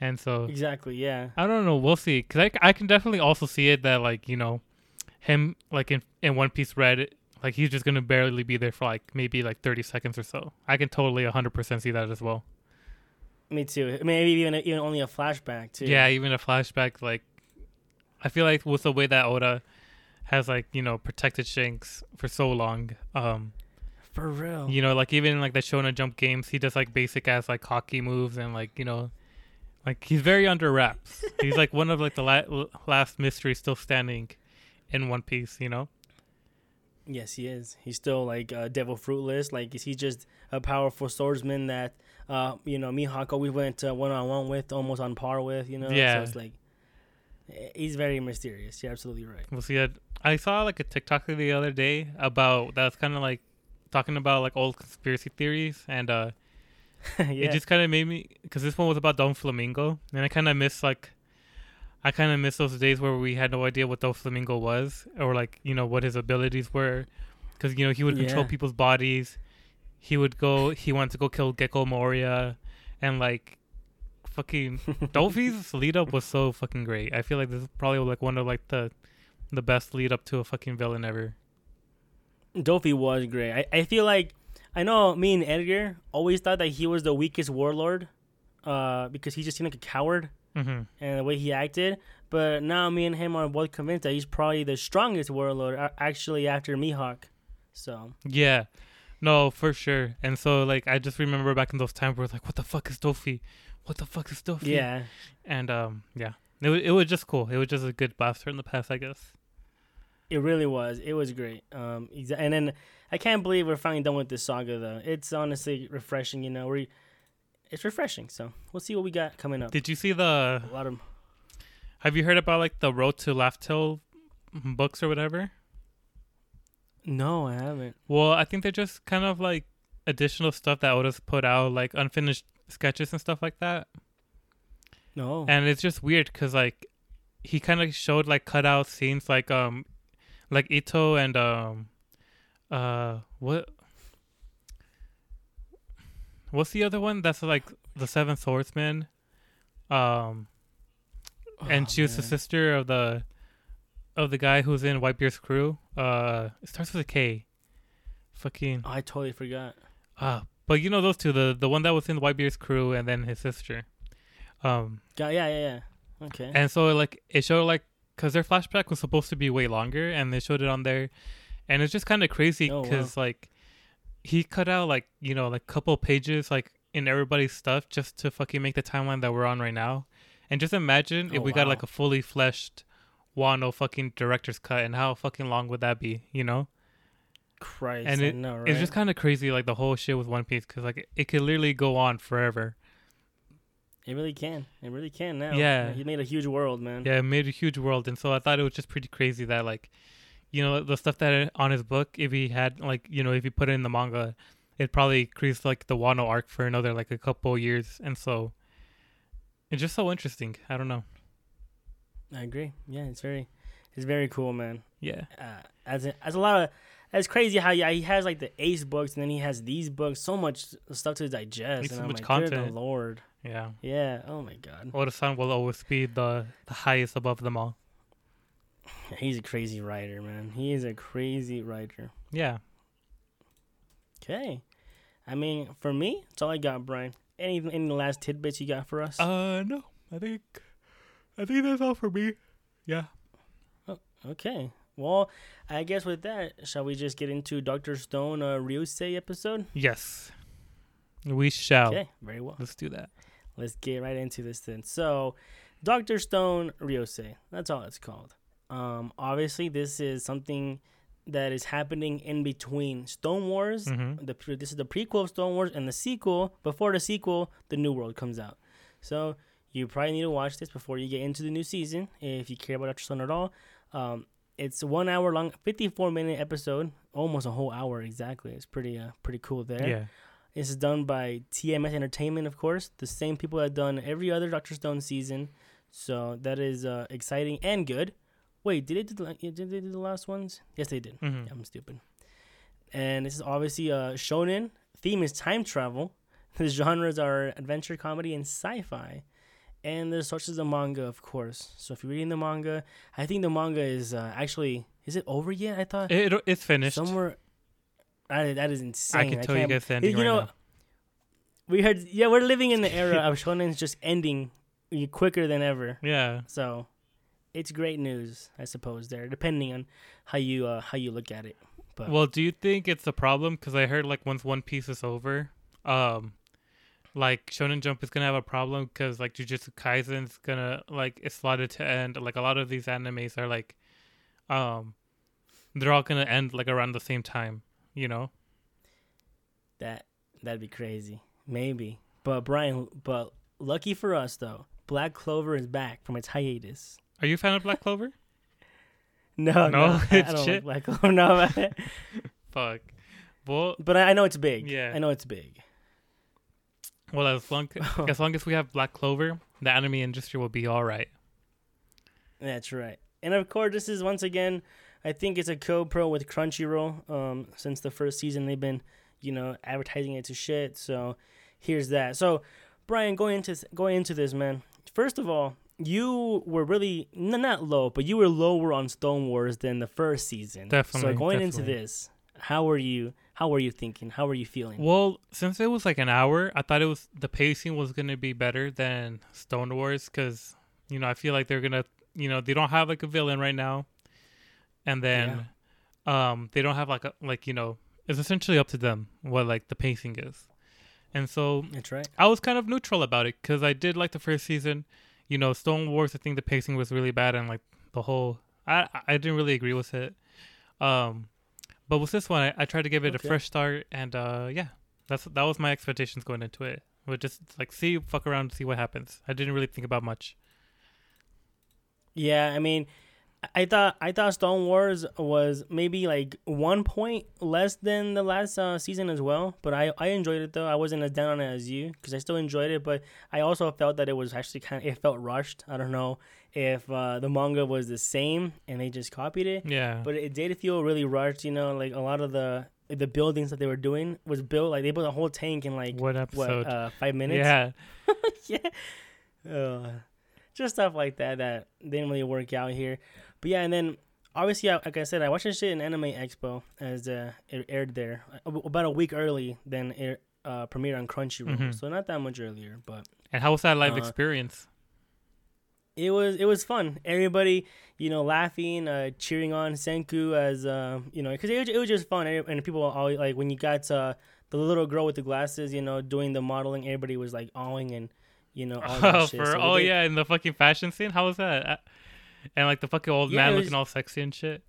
and so Exactly. Yeah. I don't know, we'll see, cause I, I can definitely also see it that like you know, him like in in One Piece Red. Like he's just gonna barely be there for like maybe like thirty seconds or so. I can totally hundred percent see that as well. Me too. Maybe even even only a flashback too. Yeah, even a flashback. Like, I feel like with the way that Oda has like you know protected Shanks for so long, um, For real. you know, like even in like the Shonen Jump games, he does like basic ass like Haki moves and like you know, like he's very under wraps. he's like one of like the la- last mysteries still standing in One Piece. You know. Yes, he is. He's still like uh, devil fruitless. Like is he just a powerful swordsman that uh you know Mihawk we went one on one with, almost on par with. You know. Yeah. So it's like He's very mysterious. You're absolutely right. We'll see. It. I saw like a TikTok the other day about that's kind of like talking about like old conspiracy theories, and uh, yeah. it just kind of made me because this one was about Doflamingo, and I kind of miss like. I kind of miss those days where we had no idea what Doflamingo was, or like you know what his abilities were, because you know he would control Yeah. people's bodies. He would go. He wanted to go kill Gecko Moria, and like, fucking Doffy's lead up was so fucking great. I feel like this is probably like one of like the, the best lead up to a fucking villain ever. Doffy was great. I, I feel like I know me and Edgar always thought that he was the weakest warlord, uh, because he just seemed like a coward Mm-hmm. and the way he acted. But now me and him are both convinced that he's probably the strongest warlord, actually after Mihawk. So Yeah, no, for sure. And so like I just remember back in those times where like, what the fuck is Doffy? What the fuck is Doffy? yeah, And um, yeah, it wa- it was just cool. It was just a good blaster in the past, I guess. It really was. It was great. Um, exa- and then I can't believe we're finally done with this saga though. It's honestly refreshing. You know, we it's refreshing. So we'll see what we got coming up. Did you see the? A lot of Have you heard about like the Road to Laugh Tale books or whatever? no, I haven't. Well, I think they're just kind of like additional stuff that Oda's put out, like unfinished sketches and stuff like that. No. and it's just weird because like he kind of showed like cutout scenes like um like ito and um uh what? What's the other one? That's like the seven swordsman um and Oh, she was the sister of the of the guy who's in whitebeard's crew. Uh it starts with a k. Fucking Oh, I totally forgot. ah but you know those two the the one that was in whitebeard's crew and then his sister. Um yeah, yeah, yeah. Okay. And so like it showed like because their flashback was supposed to be way longer, and they showed it on there, and it's just kind of crazy Oh, wow. because like he cut out like you know like couple pages like in everybody's stuff just to fucking make the timeline that we're on right now, and just imagine if Oh, we got like a fully fleshed Wano fucking director's cut, and how fucking long would that be? You know, Christ, and it- know, right? it's just kind of crazy like the whole shit with One Piece because like it, it could literally go on forever. It really can. It really can now. Yeah. He made a huge world, man. Yeah, it made a huge world, and so I thought it was just pretty crazy that like, you know, the stuff that on his book, if he had like, you know, if he put it in the manga, it probably increased like the Wano arc for another like a couple years, and so it's just so interesting. I don't know. I agree. Yeah, it's very, it's very cool, man. Yeah, Uh, as a, as a lot of, it's crazy how yeah he has like the Ace books and then he has these books. So much stuff to digest. And so I'm much like, content. lord. yeah. Yeah. Oh my god. Oda-san will always be the the highest above them all. He's a crazy writer, man. He is a crazy writer. Yeah. Okay. I mean, for me, that's all I got, Brian. Any any last tidbits you got for us? Uh, no, I think, I think that's all for me. Yeah. Okay. Well, I guess with that, shall we just get into Doctor Stone uh, Ryusui episode? Yes. We shall. Okay, very well. Let's do that. Let's get right into this then. So, Doctor Stone Ryusui. That's all it's called. Um, obviously, this is something that is happening in between Stone Wars. Mhm. The this is the prequel of Stone Wars, and the sequel. Before the sequel, the New World comes out. So you probably need to watch this before you get into the new season if you care about Doctor Stone at all. Um, it's one hour long, fifty four minute episode, almost a whole hour exactly. It's pretty uh, pretty cool there. Yeah. This is done by TMS Entertainment, of course, the same people that done every other Doctor Stone season. So that is uh, exciting and good. Wait, did they do the did they do the last ones? Yes, they did. Mhm. I'm stupid. And this is obviously a shonen. Theme is time travel. The genres are adventure, comedy, and sci-fi. And the sources of manga, of course. So if you're reading the manga, I think the manga is uh, actually is it over yet? I thought It, it's finished. somewhere. That, that is insane. I can tell you can't- guys the ending you right know, now. we heard. Yeah, we're living in the era of shonen's just ending quicker than ever. Yeah. So, it's great news, I suppose. There, depending on how you uh, how you look at it. But Well, do you think it's a problem? Because I heard like once One Piece is over, um, like Shonen Jump is gonna have a problem because like Jujutsu Kaisen's gonna like it's slotted to end. Like a lot of these animes are like, um, they're all gonna end like around the same time. You know? that that'd be crazy. Maybe. But Brian, but lucky for us though, Black Clover is back from its hiatus. Are you a fan of Black Clover? No, No, no, I, I it's don't shit. like Black Clover. No, Fuck. Well, but I I know it's big. Yeah. I know it's big. Well, as long as long as we have Black Clover, the anime industry will be all right. That's right. And of course, this is once again, I think it's a co-pro with Crunchyroll. Um, since the first season, they've been, you know, advertising it to shit. So here's that. So, Brian, going into going into this, man. First of all, you were really n- not low, but you were lower on Stone Wars than the first season. Definitely, So going definitely. into this, how were you? How were you thinking? How were you feeling? Well, since it was like an hour, I thought it was the pacing was gonna be better than Stone Wars because you know I feel like they're gonna you know they don't have like a villain right now, and then um they don't have like a like you know it's essentially up to them what like the pacing is, and so That's right. I was kind of neutral about it because I did like the first season. You know, Stone Wars. I think the pacing was really bad and like the whole. I I didn't really agree with it. Um, but with this one, I, I tried to give it Okay. a fresh start, and uh, yeah, that's that was my expectations going into it. Would just like see, fuck around, see what happens. I didn't really think about much. Yeah, I mean, I- I thought I thought Stone Wars was maybe like one point less than the last uh, season as well. But I, I enjoyed it though. I wasn't as down on it as you because I still enjoyed it. But I also felt that it was actually kind of it felt rushed. I don't know if uh, the manga was the same and they just copied it, Yeah, but it did feel really rushed. You know, like a lot of the the buildings that they were doing was built like they built a whole tank in like what episode? what uh, five minutes. yeah, yeah. Uh, just stuff like that that didn't really work out here. But yeah, and then obviously, like I said, I watched this shit in Anime Expo as uh, it aired there uh, about a week early than it uh, premiered on Crunchyroll. Mhm. So not that much earlier, but and how was that live Uh, experience? It was it was fun. Everybody, you know, laughing, uh, cheering on Senku as uh, you know, because it, was- it was just fun. And people always like when you got uh, the little girl with the glasses, you know, doing the modeling. Everybody was like awing and you know, Oh, for So oh yeah, in the fucking fashion scene, how was that? Uh, And like the fucking old Yeah, man was- looking all sexy and shit.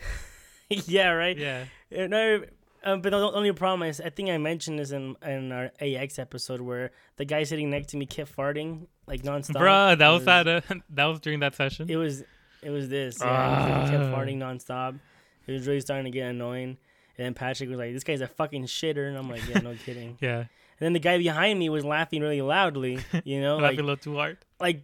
yeah, right. Yeah. Uh, No, um, but the only problem is, I think I mentioned this in in our AX episode where the guy sitting next to me kept farting like nonstop. Bruh, that It was that. Uh, that was during that session. It was, it was this. Yeah, he, he kept Ah. farting nonstop. It was really starting to get annoying. And then Patrick was like, "This guy's a fucking shitter," and I'm like, "Yeah, no kidding." yeah, And then the guy behind me was laughing really loudly, you know, laughing like a little too hard. like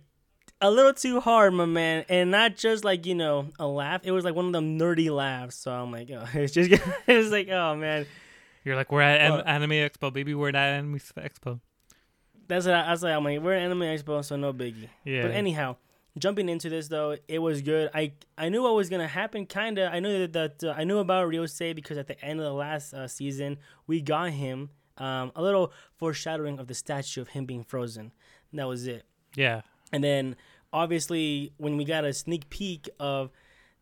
a little too hard, my man, and not just like you know a laugh. It was like one of them nerdy laughs. So I'm like, oh, it's just it's like, oh man, You're like, we're at An- Well- Anime Expo, baby. We're at Anime Expo. that's what I, I was like. I'm like, we're at Anime Expo, so no biggie. Yeah. But anyhow, jumping into this though, it was good. I I knew what was gonna happen. Kinda. I knew that, that uh, I knew about Ryusui because at the end of the last uh, season, we got him um, a little foreshadowing of the statue of him being frozen. That was it. yeah. And then obviously when we got a sneak peek of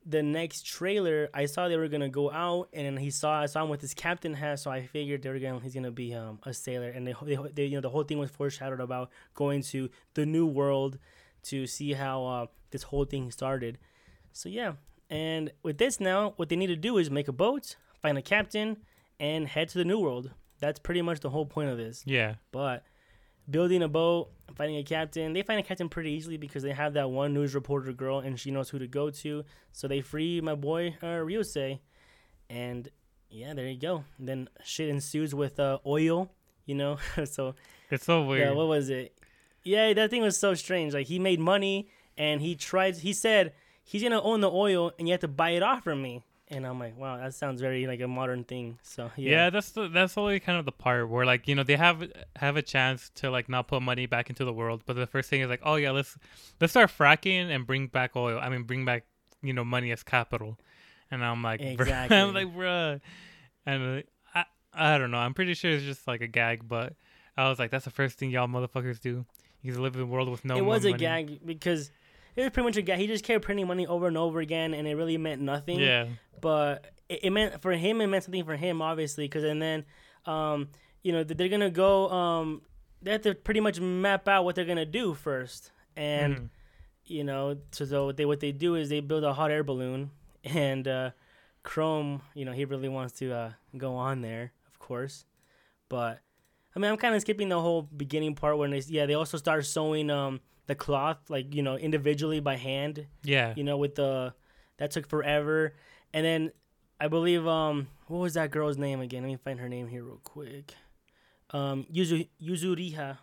the next trailer, I saw they were gonna go out, and he saw I saw him with his captain hat, so I figured they were gonna he's gonna be um, a sailor, and they, they, they you know the whole thing was foreshadowed about going to the new world to see how uh, this whole thing started. So yeah, and with this now, what they need to do is make a boat, find a captain, and head to the new world. That's pretty much the whole point of this. Yeah. But building a boat, finding a captain, they find a captain pretty easily because they have that one news reporter girl and she knows who to go to. So they free my boy uh, Ryusui, and yeah, there you go. And then shit ensues with uh, oil, you know. so It's so weird. yeah, what was it? Yeah, that thing was so strange. Like he made money and he tried. He said he's gonna own the oil and you have to buy it off from me. And I'm like, wow, that sounds very like a modern thing. So yeah. yeah, that's the that's only kind of the part where like you know they have have a chance to like not put money back into the world, but the first thing is like, oh yeah, let's let's start fracking and bring back oil. I mean, bring back you know money as capital. And I'm like, Exactly. I'm like, bruh. And uh, I I don't know. I'm pretty sure it's just like a gag, but I was like, that's the first thing y'all motherfuckers do. You live in a world with no. it was a money. gag because it was pretty much a guy. He just kept printing money over and over again, and it really meant nothing. Yeah. But it, it meant for him, it meant something for him, obviously, because and then, um, you know, they're gonna go. Um, they have to pretty much map out what they're gonna do first, and Mhm. you know, so, so they what they do is they build a hot air balloon, and uh, Chrome, you know, he really wants to uh, go on there, of course, but I mean, I'm kind of skipping the whole beginning part when they yeah they also start showing um the cloth like you know individually by hand. Yeah. You know with the that took forever, and then I believe um what was that girl's name again? Let me find her name here real quick. Um, Yuzu Yuzuriha.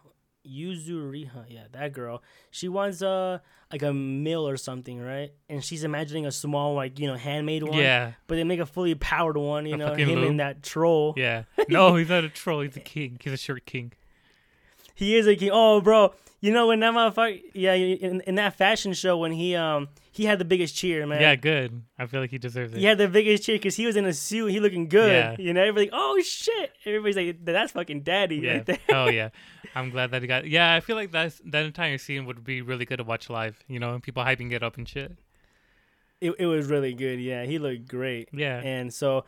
Yuzuriha, yeah, that girl. She wants uh like a mill or something, right? And she's imagining a small, like you know, handmade one. Yeah. But they make a fully powered one, you A know, him loom. and that troll. Yeah. No, he's not a troll. He's a king. He's a short king. He is a king. Oh, bro, you know when that motherfucker, yeah, in, in that fashion show when he um he had the biggest cheer, man. Yeah, good. I feel like he deserves it. He had the biggest cheer because he was in a suit. He looking good. Yeah. You know, everybody, oh shit. Everybody's like, that's fucking daddy Yeah. right there. oh yeah. I'm glad that he got. Yeah, I feel like that's that entire scene would be really good to watch live. You know, and people hyping it up and shit. It, it was really good. Yeah, he looked great. Yeah. And so,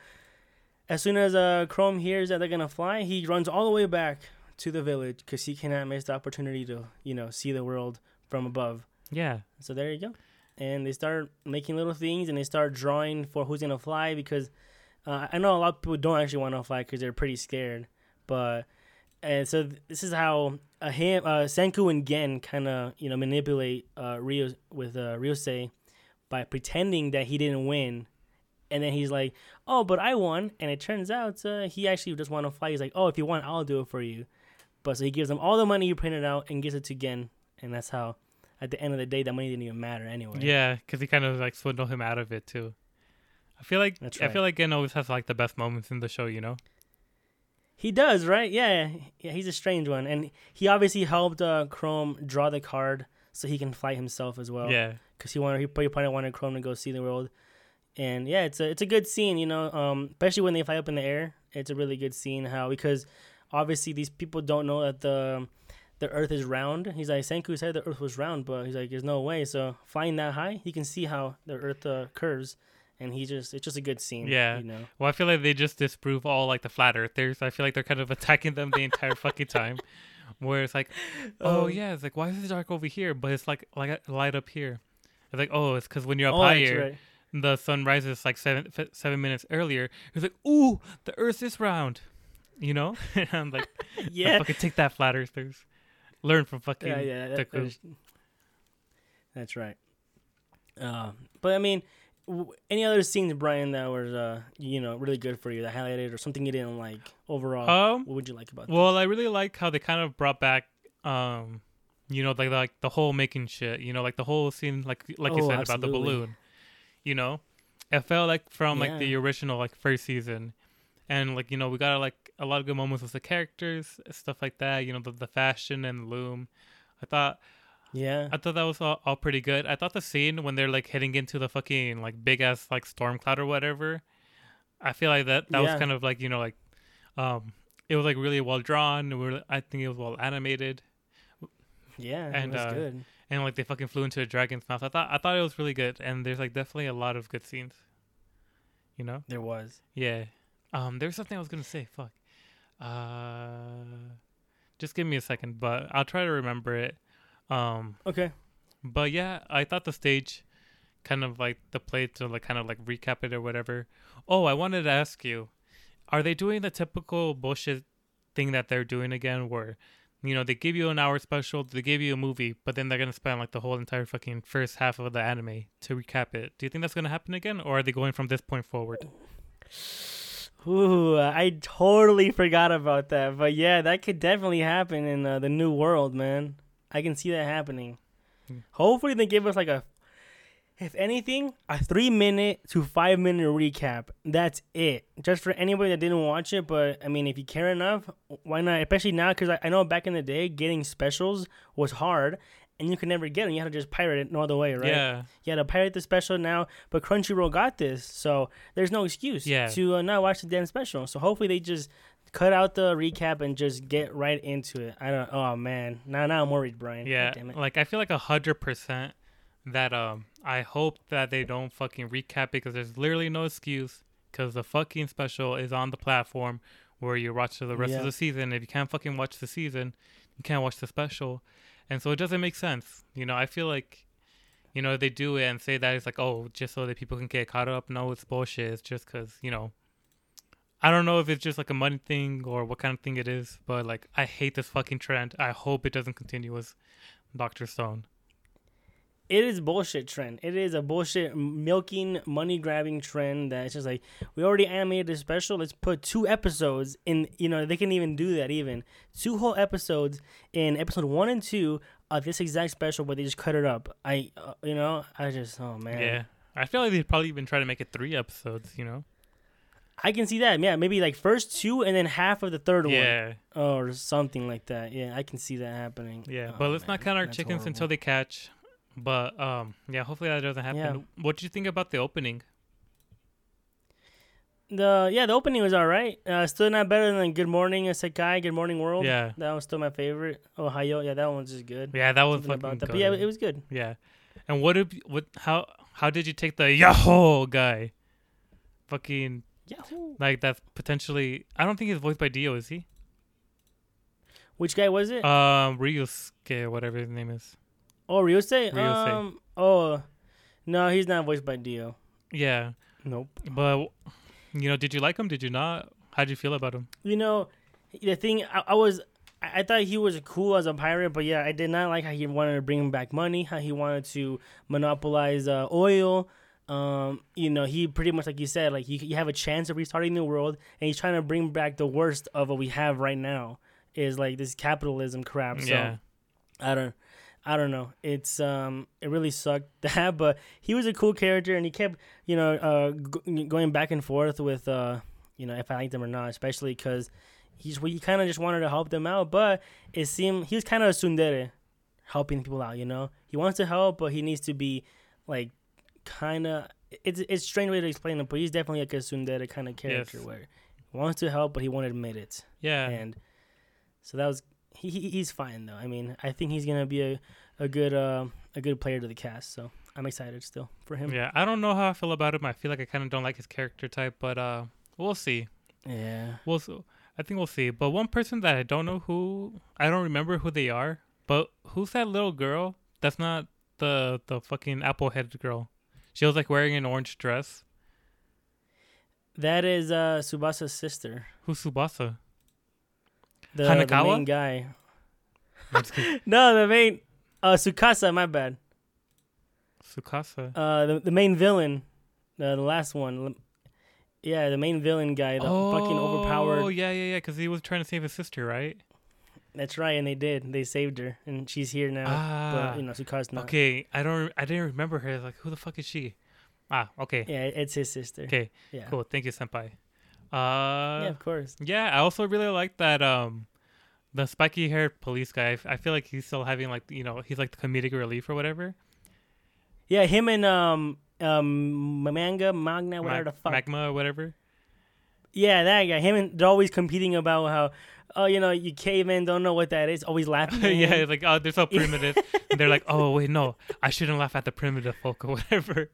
as soon as uh, Chrome hears that they're gonna fly, he runs all the way back to the village because he cannot miss the opportunity to, you know, see the world from above. Yeah. So there you go. And they start making little things, and they start drawing for who's gonna fly because uh, I know a lot of people don't actually want to fly because they're pretty scared. But and so th- this is how uh, him, uh, Senku and Gen kind of you know manipulate uh, Rio with uh, Ryusui by pretending that he didn't win, and then he's like, "Oh, but I won," and it turns out uh, he actually just want to fly. He's like, "Oh, if you want, I'll do it for you." But so he gives them all the money he printed out and gives it to Gen, and that's how. At the end of the day, that money didn't even matter anyway. Yeah, because he kind of like swindled him out of it too. I feel like That's I feel like Gen always has like the best moments in the show. You know. He does, right? Yeah, yeah. He's a strange one, and he obviously helped uh, Chrome draw the card so he can fly himself as well. yeah. because he wanted he probably probably wanted Chrome to go see the world, and yeah, it's a it's a good scene, you know, um, especially when they fly up in the air. It's a really good scene how because obviously these people don't know that the the Earth is round. He's like Senku said the Earth was round, but he's like there's no way. So flying that high, he can see how the Earth uh, curves, and he just it's just a good scene. Yeah. you know. Well, I feel like they just disprove all like the flat earthers. I feel like they're kind of attacking them the entire fucking time. Where it's like, oh Um, yeah, it's like why is it dark over here, but it's like like light up here. It's like oh, it's because when you're up Oh, higher, the sun rises like seven seven minutes earlier. It's like ooh, the Earth is round, you know. And I'm like, Yeah, fucking take that, flat earthers. Learn from fucking yeah, yeah. that- that's, that's right. Uh, but I mean, w- any other scenes, Brian, that were uh, you know really good for you, that highlighted, or something you didn't like overall? Um, what would you like about? Well, I really like how they kind of brought back, um, you know, like like the whole making shit. You know, like the whole scene, like like you Oh, said about the balloon. You know, it felt like from like the original like first season, and like you know we got to, like a lot of good moments with the characters, stuff like that. You know, the the fashion and the loom. I thought? Yeah, I thought that was all, all pretty good. I thought the scene when they're like heading into the fucking like big ass like storm cloud or whatever. I feel like that that Yeah. was kind of like you know like, um, it was like really well drawn. We were, I think it was well animated, yeah, and, it was uh, good. and like they fucking flew into a dragon's mouth. I thought I thought it was really good, and there's like definitely a lot of good scenes. You know, There was. yeah. Um, there's something I was gonna say. Fuck. Uh, just give me a second, but I'll try to remember it. Um, Okay. but yeah, I thought the stage kind of like the play to like kind of like recap it or whatever. Oh, I wanted to ask you, are they doing the typical bullshit thing that they're doing again where you know, they give you an hour special, they give you a movie, but then they're gonna spend like the whole entire fucking first half of the anime to recap it. Do you think that's gonna happen again, or are they going from this point forward? Ooh, I totally forgot about that. But yeah, that could definitely happen in uh, the new world, man. I can see that happening. Hmm. Hopefully, they give us like a, if anything, a three minute to five minute recap. That's it. Just for anybody that didn't watch it. But I mean, if you care enough, why not? Especially now, because I, I know back in the day, getting specials was hard. And you could never get them. You had to just pirate it no other way, right? Yeah, You had to pirate the special now, but Crunchyroll got this, so there's no excuse Yeah. to uh, not watch the damn special. So hopefully they just cut out the recap and just get right into it. I don't. Oh man, now now I'm worried, Brian. Yeah. damn it. Like I feel like a hundred percent that um I hope that they don't fucking recap it because there's literally no excuse because the fucking special is on the platform where you watch the rest Yeah. of the season. If you can't fucking watch the season, you can't watch the special, and so it doesn't make sense. You know, I feel like. You know, they do it and say that it's like, oh, just so that people can get caught up. No, it's bullshit. It's just because, you know, I don't know if it's just like a money thing or what kind of thing it is, but like I hate this fucking trend. I hope it doesn't continue. Is Doctor Stone. It is bullshit trend. It is a bullshit milking, money grabbing trend that it's just like we already animated a special. Let's put two episodes in. You know they can even do that. Even two whole episodes in episode one and two of this exact special, but they just cut it up. I, uh, you know, I just oh man. Yeah, I feel like they'd probably even try to make it three episodes. You know. I can see that. Yeah, maybe like first two and then half of the third Yeah, one Yeah. or something like that. Yeah, I can see that happening. yeah. Oh, but let's man, not count our chickens horrible. until they catch. But um, yeah. Hopefully that doesn't happen. Yeah. What do you think about the opening? The yeah, the opening was all right. Uh, still not better than Good Morning Sekai, Good Morning World. Yeah. that was still my favorite. Ohio, yeah, that one's just good. Yeah, that was about that. But yeah, it was good. Yeah. And what did what how how did you take the Yahoo guy? Fucking Yahoo! like that's potentially I don't think he's voiced by Dio, is he? Which guy was it? Um Ryusuke, whatever his name is. Oh, Ryusui. Ryusui. Um, oh, no, he's not voiced by Dio. Yeah. Nope. But you know, did you like him? Did you not? How'd you feel about him? You know, the thing I, I was, I, I thought he was cool as a pirate, but yeah, I did not like how he wanted to bring back money, how he wanted to monopolize uh, oil. Um, you know, he pretty much like you said, like you, you have a chance of restarting the world, and he's trying to bring back the worst of what we have right now. Is like this capitalism crap. So Yeah. I don't. I don't know. It's um, it really sucked that, but he was a cool character, and he kept, you know, uh, g- going back and forth with, uh, you know, if I liked them or not, especially because he's he kind of just wanted to help them out, but it seemed he was kind of a tsundere, helping people out. You know, he wants to help, but he needs to be like, kind of. It's it's a strange way to explain it, but he's definitely like a tsundere kind of character Yes. where he wants to help, but he won't admit it, Yeah. and so that was he, he he's fine though. I mean, I think he's gonna be a a good uh, a good player to the cast. So I'm excited still for him. Yeah. I don't know how I feel about him. I feel like I kind of don't like his character type, but uh we'll see. Yeah. We'll I think we'll see. But one person that I don't know who I don't remember who they are, but who's that little girl? That's not the the fucking apple headed girl. She was like wearing an orange dress. That is uh Subasa's sister. Who's Subasa? The, the main guy. I'm just kidding. No, the main uh Tsukasa, my bad. Tsukasa. Uh the, the main villain. The, the last one. Yeah, the main villain guy, the fucking overpowered. Oh yeah, yeah, yeah. Because he was trying to save his sister, right? That's right, and they did. They saved her, and she's here now. Ah. but you know, Tsukasa's not. Okay, I don't. I didn't remember her. Like, who the fuck is she? Ah, okay, Yeah, it's his sister. okay, Yeah. cool. Thank you, senpai. Yeah, Uh, of course. yeah. I also really like that. Um, the spiky haired police guy. I feel like he's still having like you know he's like the comedic relief or whatever. Yeah, him and um um manga magna whatever Mag- the fuck. Magma or whatever. Yeah, that guy. Him and they're always competing about how, oh, you know, you cavemen don't know what that is. Always laughing. yeah, it's like oh, they're so primitive. and they're like, oh wait, no, I shouldn't laugh at the primitive folk or whatever.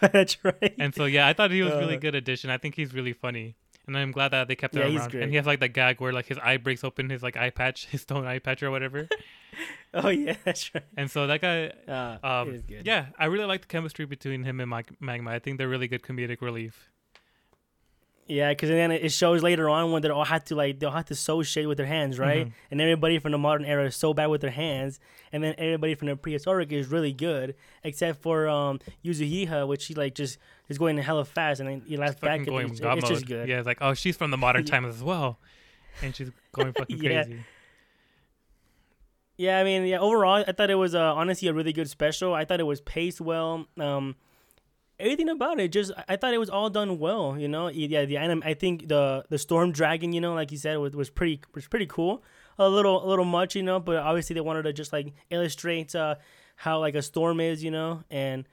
that's right. And so yeah, I thought he was really Uh, good addition. I think he's really funny. And I'm glad that they kept Yeah, him around. And he has like the gag where like his eye breaks open, his like eye patch, his stone eye patch or whatever. oh yeah, that's right. and so that guy, Uh, um, yeah, I really like the chemistry between him and Mag- Magma. I think they're really good comedic relief. Yeah, because then it shows later on when they all had to like they all had to sew shit with their hands, right? Mhm. And everybody from the modern era is so bad with their hands, and then everybody from the prehistoric is really good, except for um Yuzuriha, which he like just is going hella fast, and then he laughs back. At going it. god It's just good. Yeah, it's like oh, she's from the modern Yeah. times as well, and she's going fucking Yeah. crazy. Yeah, I mean, yeah. Overall, I thought it was uh, honestly a really good special. I thought it was paced well. Um, everything about it, just I- thought it was all done well. You know, yeah. The anim- I think the the storm dragon, you know, like you said, was, was pretty was pretty cool. A little a little much, you know, but obviously they wanted to just like illustrate uh, how like a storm is, you know, and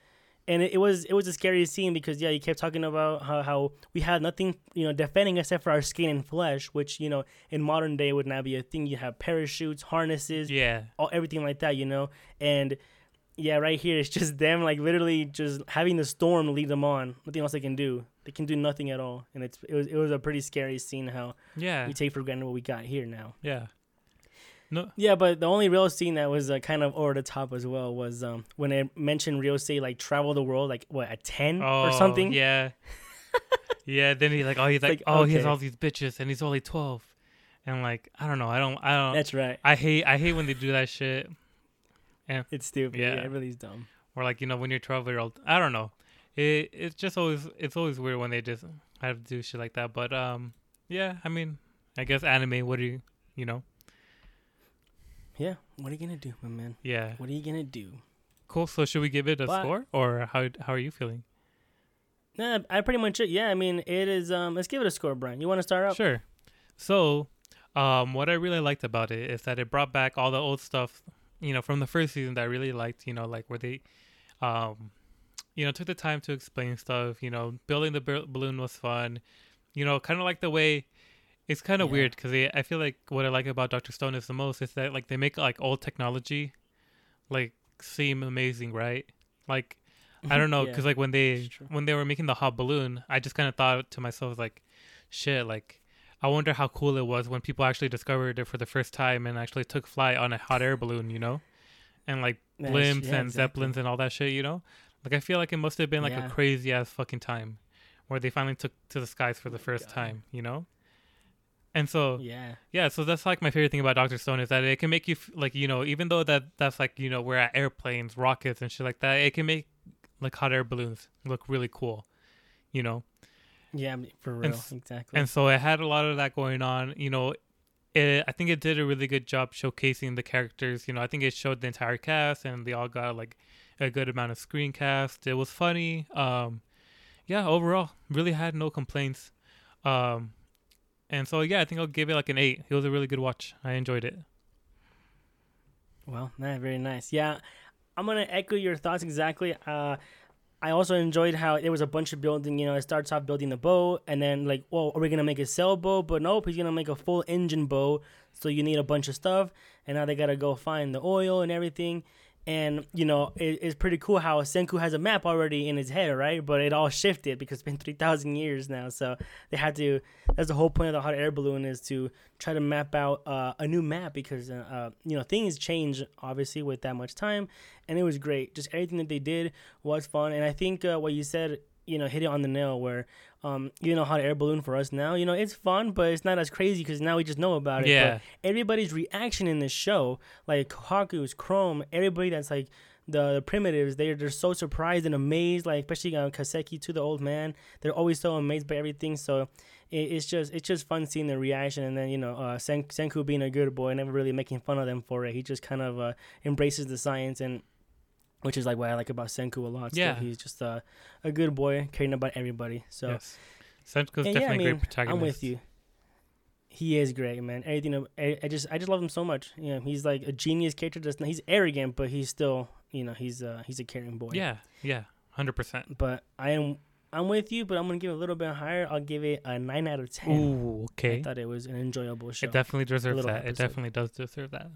and it, it was it was a scary scene because yeah, you kept talking about how, how we had nothing you know defending except for our skin and flesh, which you know in modern day would not be a thing. You have parachutes, harnesses, Yeah, all everything like that, you know. And yeah, right here it's just them like literally just having the storm lead them on. Nothing else they can do. They can do nothing at all, and it's it was it was a pretty scary scene how yeah, we take for granted what we got here now. yeah. No, Yeah, but the only real scene that was uh, kind of over the top as well was um when it mentioned Ryusui like travel the world like what at ten oh, or something. Yeah, yeah. Then he like oh he's like, like, oh he has all these bitches and he's only twelve, and like I don't know I don't I don't That's right. I hate I hate when they do that shit. It's stupid. Yeah. Yeah, it really is dumb. or like you know when you're 12 year old. I don't know. It it's just always it's always weird when they just have to do shit like that. But um, yeah. I mean, I guess anime. What do you you know? Yeah. What are you gonna do, my man? Yeah. What are you gonna do? Cool. So should we give it a But- score or how how are you feeling? Nah, I pretty much yeah. I mean, it is. Um, let's give it a score, Brian. You want to start out? Sure. So, um, what I really liked about it is that it brought back all the old stuff, you know, from the first season that I really liked. You know, like where they, um, you know, took the time to explain stuff. You know, building the b- balloon was fun. You know, kind of like the way. It's kind of Yeah. weird because I feel like what I like about Doctor Stone is the most is that like they make like old technology, like seem amazing, right? Like I don't know, Yeah, because like when they when they were making the hot balloon, I just kind of thought to myself like, shit, like I wonder how cool it was when people actually discovered it for the first time and actually took flight on a hot air balloon, you know, and like blimps yeah, and exactly. zeppelins and all that shit, you know. Like I feel like it must have been like Yeah. a crazy ass fucking time, where they finally took to the skies for the oh, first God. time, you know. And so Yeah. yeah, so that's like my favorite thing about Doctor Stone is that it can make you f- like you know even though that that's like you know we're at airplanes, rockets and shit like that, it can make like hot air balloons look really cool, you know. Yeah. For real. s- exactly. And so it had a lot of that going on, you know. It, I think it did a really good job showcasing the characters. You know, I think it showed the entire cast, and they all got like a good amount of screen cast. It was funny. Um, yeah, overall, really had no complaints. Um, and so yeah, I think I'll give it like an eight. It was a really good watch. I enjoyed it. Well, very nice. Yeah, I'm gonna echo your thoughts exactly. Uh, I also enjoyed how there was a bunch of building. You know, it starts off building the boat, and then like, well, are we gonna make a sailboat? But nope, he's gonna make a full engine boat. So you need a bunch of stuff, and now they gotta go find the oil and everything. And you know, it, it's pretty cool how Senku has a map already in his head, right? But it all shifted because it's been three thousand years now. So they had to. That's the whole point of the hot air balloon is to try to map out uh, a new map because uh, uh, you know things change obviously with that much time, and it was great. Just everything that they did was fun, and I think uh, what you said, you know, hit it on the nail. Where um, you know, hot air balloon for us now, you know, it's fun, but it's not as crazy because now we just know about it. Yeah. But everybody's reaction in this show, like Haku's, Chrome, everybody that's like the, the primitives, they're they're so surprised and amazed, like especially uh, Kaseki to the old man. They're always so amazed by everything. So it, it's just it's just fun seeing the reaction, and then you know uh, Sen- Senku being a good boy, never really making fun of them for it. He just kind of uh, embraces the science and. Which is like what I like about Senku a lot. Still. Yeah. he's just uh, a good boy, caring about everybody. So yes, Senku's definitely yeah, I a mean, great protagonist. I'm with you. He is great, man. Everything. I, I just, I just love him so much. You know, he's like a genius character. Just he's arrogant, but he's still, you know, he's uh, he's a caring boy. Yeah, yeah, hundred percent. But I am, I'm with you. But I'm gonna give it a little bit higher. I'll give it a nine out of ten. Ooh, okay. I thought it was an enjoyable show. It definitely deserves that. It definitely does deserve that.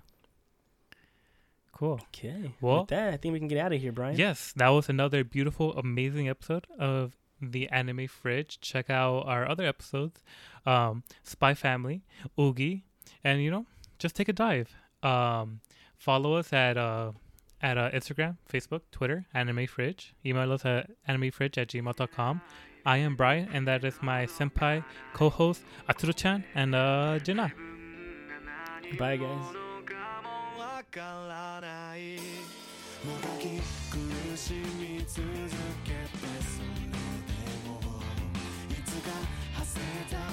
Cool. okay. Well- with that, I think we can get out of here, Brian. Yes, that was another beautiful, amazing episode of the Anime Fridge. Check out our other episodes, um, Spy Family, Oogie, and you know, just take a dive. Um, follow us at uh, at uh, Instagram, Facebook, Twitter, Anime Fridge. Email us at animefridge at gmail.com. I am Brian, and that is my senpai, co-host Atsuru-chan, and uh, Jina. Bye, guys. わからない。もがき苦しみ続けてそれでもいつか馳せた。